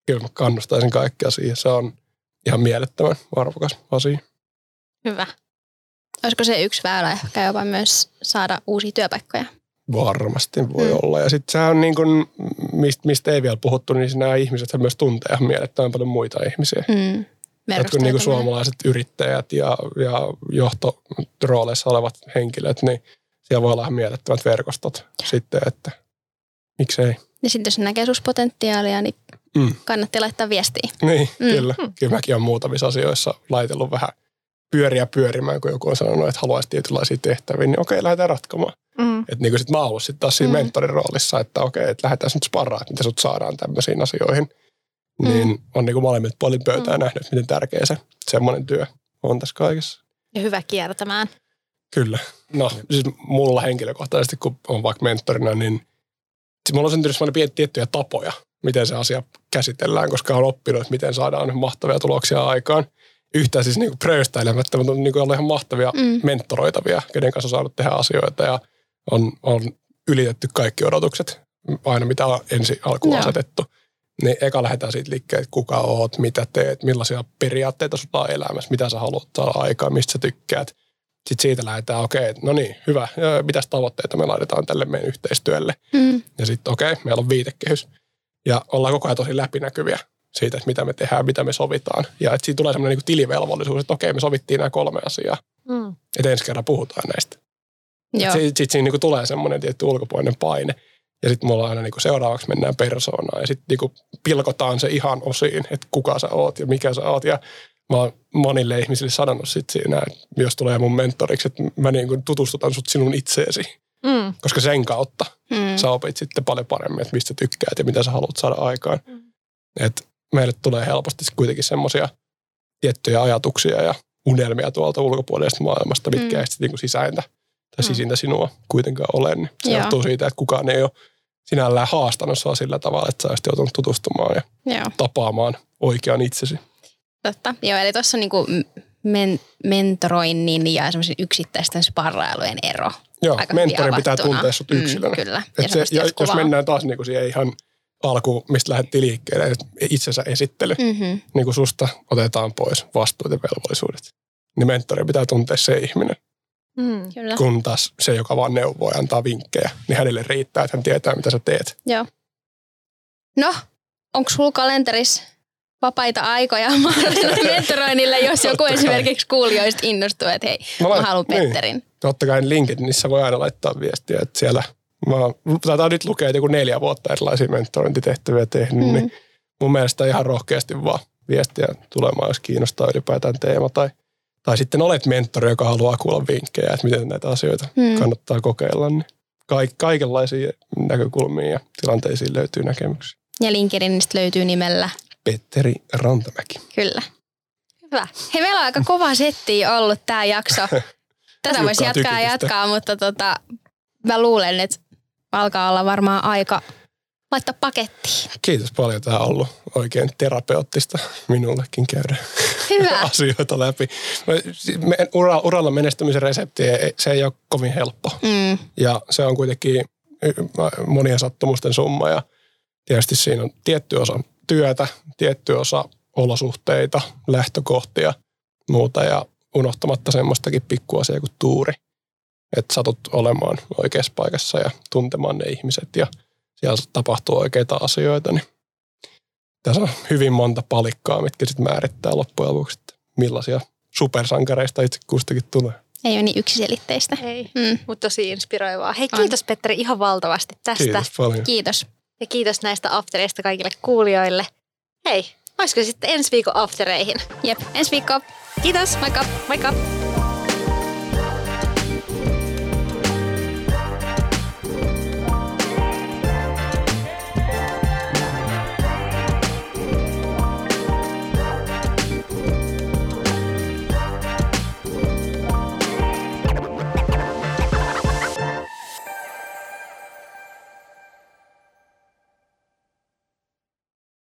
kyllä mä kannustaisin kaikkia siihen. Se on ihan mielettömän arvokas asia. Hyvä. olisiko se yksi väylä ehkä jopa myös saada uusia työpaikkoja? Varmasti voi Mm. olla. Ja sitten sehän on niin kuin, mistä, mistä ei vielä puhuttu, niin nämä ihmiset myös tuntee mielettömän paljon muita ihmisiä. Mm. jotkut niin kuin suomalaiset yrittäjät ja, ja johtorooleissa olevat henkilöt, niin siellä voi olla ihan mielettömät verkostot sitten, että miksei. Ja sitten jos näkee sus potentiaalia, niin mm. kannatti laittaa viestiä. Niin, mm. kyllä. Mm. Kyllä mäkin olen muutamissa asioissa laitellut vähän pyöriä pyörimään, kun joku on sanonut, että haluaisi tietynlaisia tehtäviä, niin okei, lähdetään ratkomaan. Mm. Että niin kuin sit mä oon sitten taas siinä mm. mentorin roolissa, että okei, että lähdetään nyt sparraa, että miten sut saadaan tämmöisiin asioihin. Mm. Niin on niin kuin molemmat puolin pöytää mm. nähnyt, miten tärkeä se semmoinen työ on tässä kaikessa. Ja hyvä kiertämään. Kyllä. No siis mulla henkilökohtaisesti, kun on vaikka mentorina, niin siis mulla on syntynyt sellainen tiettyjä tapoja, miten se asia käsitellään, koska on oppinut, että miten saadaan mahtavia tuloksia aikaan. Yhtään siis niin pröystäilemättä, mutta on niin ollut ihan mahtavia mm. mentoroitavia, kenen kanssa on saanut tehdä asioita ja on, on ylitetty kaikki odotukset, aina mitä on ensi alkuun no. asetettu. Niin eka lähdetään siitä liikkeelle, että kuka oot, mitä teet, millaisia periaatteita sulla on elämässä, mitä sä haluat saada aikaan, mistä sä tykkäät. Sitten siitä lähdetään, okei, okay, no niin, hyvä, mitäs tavoitteita me laitetaan tälle meidän yhteistyölle. Mm. Ja sitten okei, okay, meillä on viitekehys. Ja ollaan koko ajan tosi läpinäkyviä siitä, että mitä me tehdään, mitä me sovitaan. Ja että siinä tulee semmoinen niin tilivelvollisuus, että okei, me sovittiin nämä kolme asiaa. Mm. Että ensi kerran puhutaan näistä. Sitten sit siinä niin tulee semmoinen tietty ulkopuolinen paine. Ja sitten mulla aina niin seuraavaksi mennään persoonaan ja sitten niin pilkotaan se ihan osiin, että kuka sä oot ja mikä sä oot. Ja mä oon monille ihmisille sanonut sit siinä, että jos tulee mun mentoriksi, että mä niin tutustutan sut sinun itseesi. Mm. Koska sen kautta mm. sä opit sitten paljon paremmin, että mistä tykkäät ja mitä sä haluat saada aikaan. Mm. Et meille tulee helposti kuitenkin semmoisia tiettyjä ajatuksia ja unelmia tuolta ulkopuolisesta maailmasta, mitkä mm. ei sitten niin sisäintä tai mm. sisintä sinua kuitenkaan ole. Niin se Joo. johtuu siitä, että kukaan ei ole sinällään haastanut sinua sillä tavalla, että sä olisit joutunut tutustumaan ja Joo. tapaamaan oikean itsesi. Totta. Joo, eli tuossa on niinku men- mentoroinnin ja semmoisen yksittäisten sparrailujen ero. Joo, Aika mentorin pitää tuntea sut mm, yksilönä. Mm, kyllä. Et se, ja jos mennään taas niinku siihen ihan alku, mistä lähdettiin liikkeelle, itsensä esittely, mm-hmm. niin kuin susta otetaan pois vastuut ja velvollisuudet. Niin mentori pitää tuntea se ihminen. Mm, kyllä. Kun taas se, joka vaan neuvoo ja antaa vinkkejä, niin hänelle riittää, että hän tietää, mitä sä teet. Joo. No, onko sulla kalenterissa vapaita aikoja (laughs) mentoroinnille, jos joku kai. esimerkiksi kuulijoista innostuu, että hei, mä, mä haluan niin. Petterin. Totta kai LinkedInissä voi aina laittaa viestiä, että siellä mä taitaa nyt lukea joku neljä vuotta erilaisia mentorointitehtäviä tehnyt, mm. niin mun mielestä ihan rohkeasti vaan viestiä tulemaan, jos kiinnostaa ylipäätään teema tai tai sitten olet mentori, joka haluaa kuulla vinkkejä, että miten näitä asioita hmm. kannattaa kokeilla. Niin kaik- kaikenlaisia näkökulmia ja tilanteisiin löytyy näkemyksiä. Ja LinkedInistä löytyy nimellä? Petteri Rantamäki. Kyllä. Hyvä. Hei, meillä on aika kova setti ollut tämä jakso. (laughs) Tätä voisi jatkaa ja jatkaa, mutta tota, mä luulen, että alkaa olla varmaan aika laittaa pakettiin. Kiitos paljon. Tämä on ollut oikein terapeuttista minullekin käydä Hyvä. (laughs) asioita läpi. Ura, uralla menestymisen resepti, se ei ole kovin helppo. Mm. Ja se on kuitenkin monien sattumusten summa ja tietysti siinä on tietty osa työtä, tietty osa olosuhteita, lähtökohtia, muuta ja unohtamatta semmoistakin pikkuasiaa kuin tuuri. Että satut olemaan oikeassa paikassa ja tuntemaan ne ihmiset ja – siellä tapahtuu oikeita asioita, niin tässä on hyvin monta palikkaa, mitkä sitten määrittää loppujen lopuksi, millaisia supersankareista itse kustakin tulee. Ei ole niin yksiselitteistä. Ei, mm. mutta tosi inspiroivaa. Hei, kiitos Petteri ihan valtavasti tästä. Kiitos paljon. Kiitos. Ja kiitos näistä aftereista kaikille kuulijoille. Hei, olisiko sitten ensi viikon aftereihin? Jep, ensi viikko. Kiitos. Moikka. Moikka.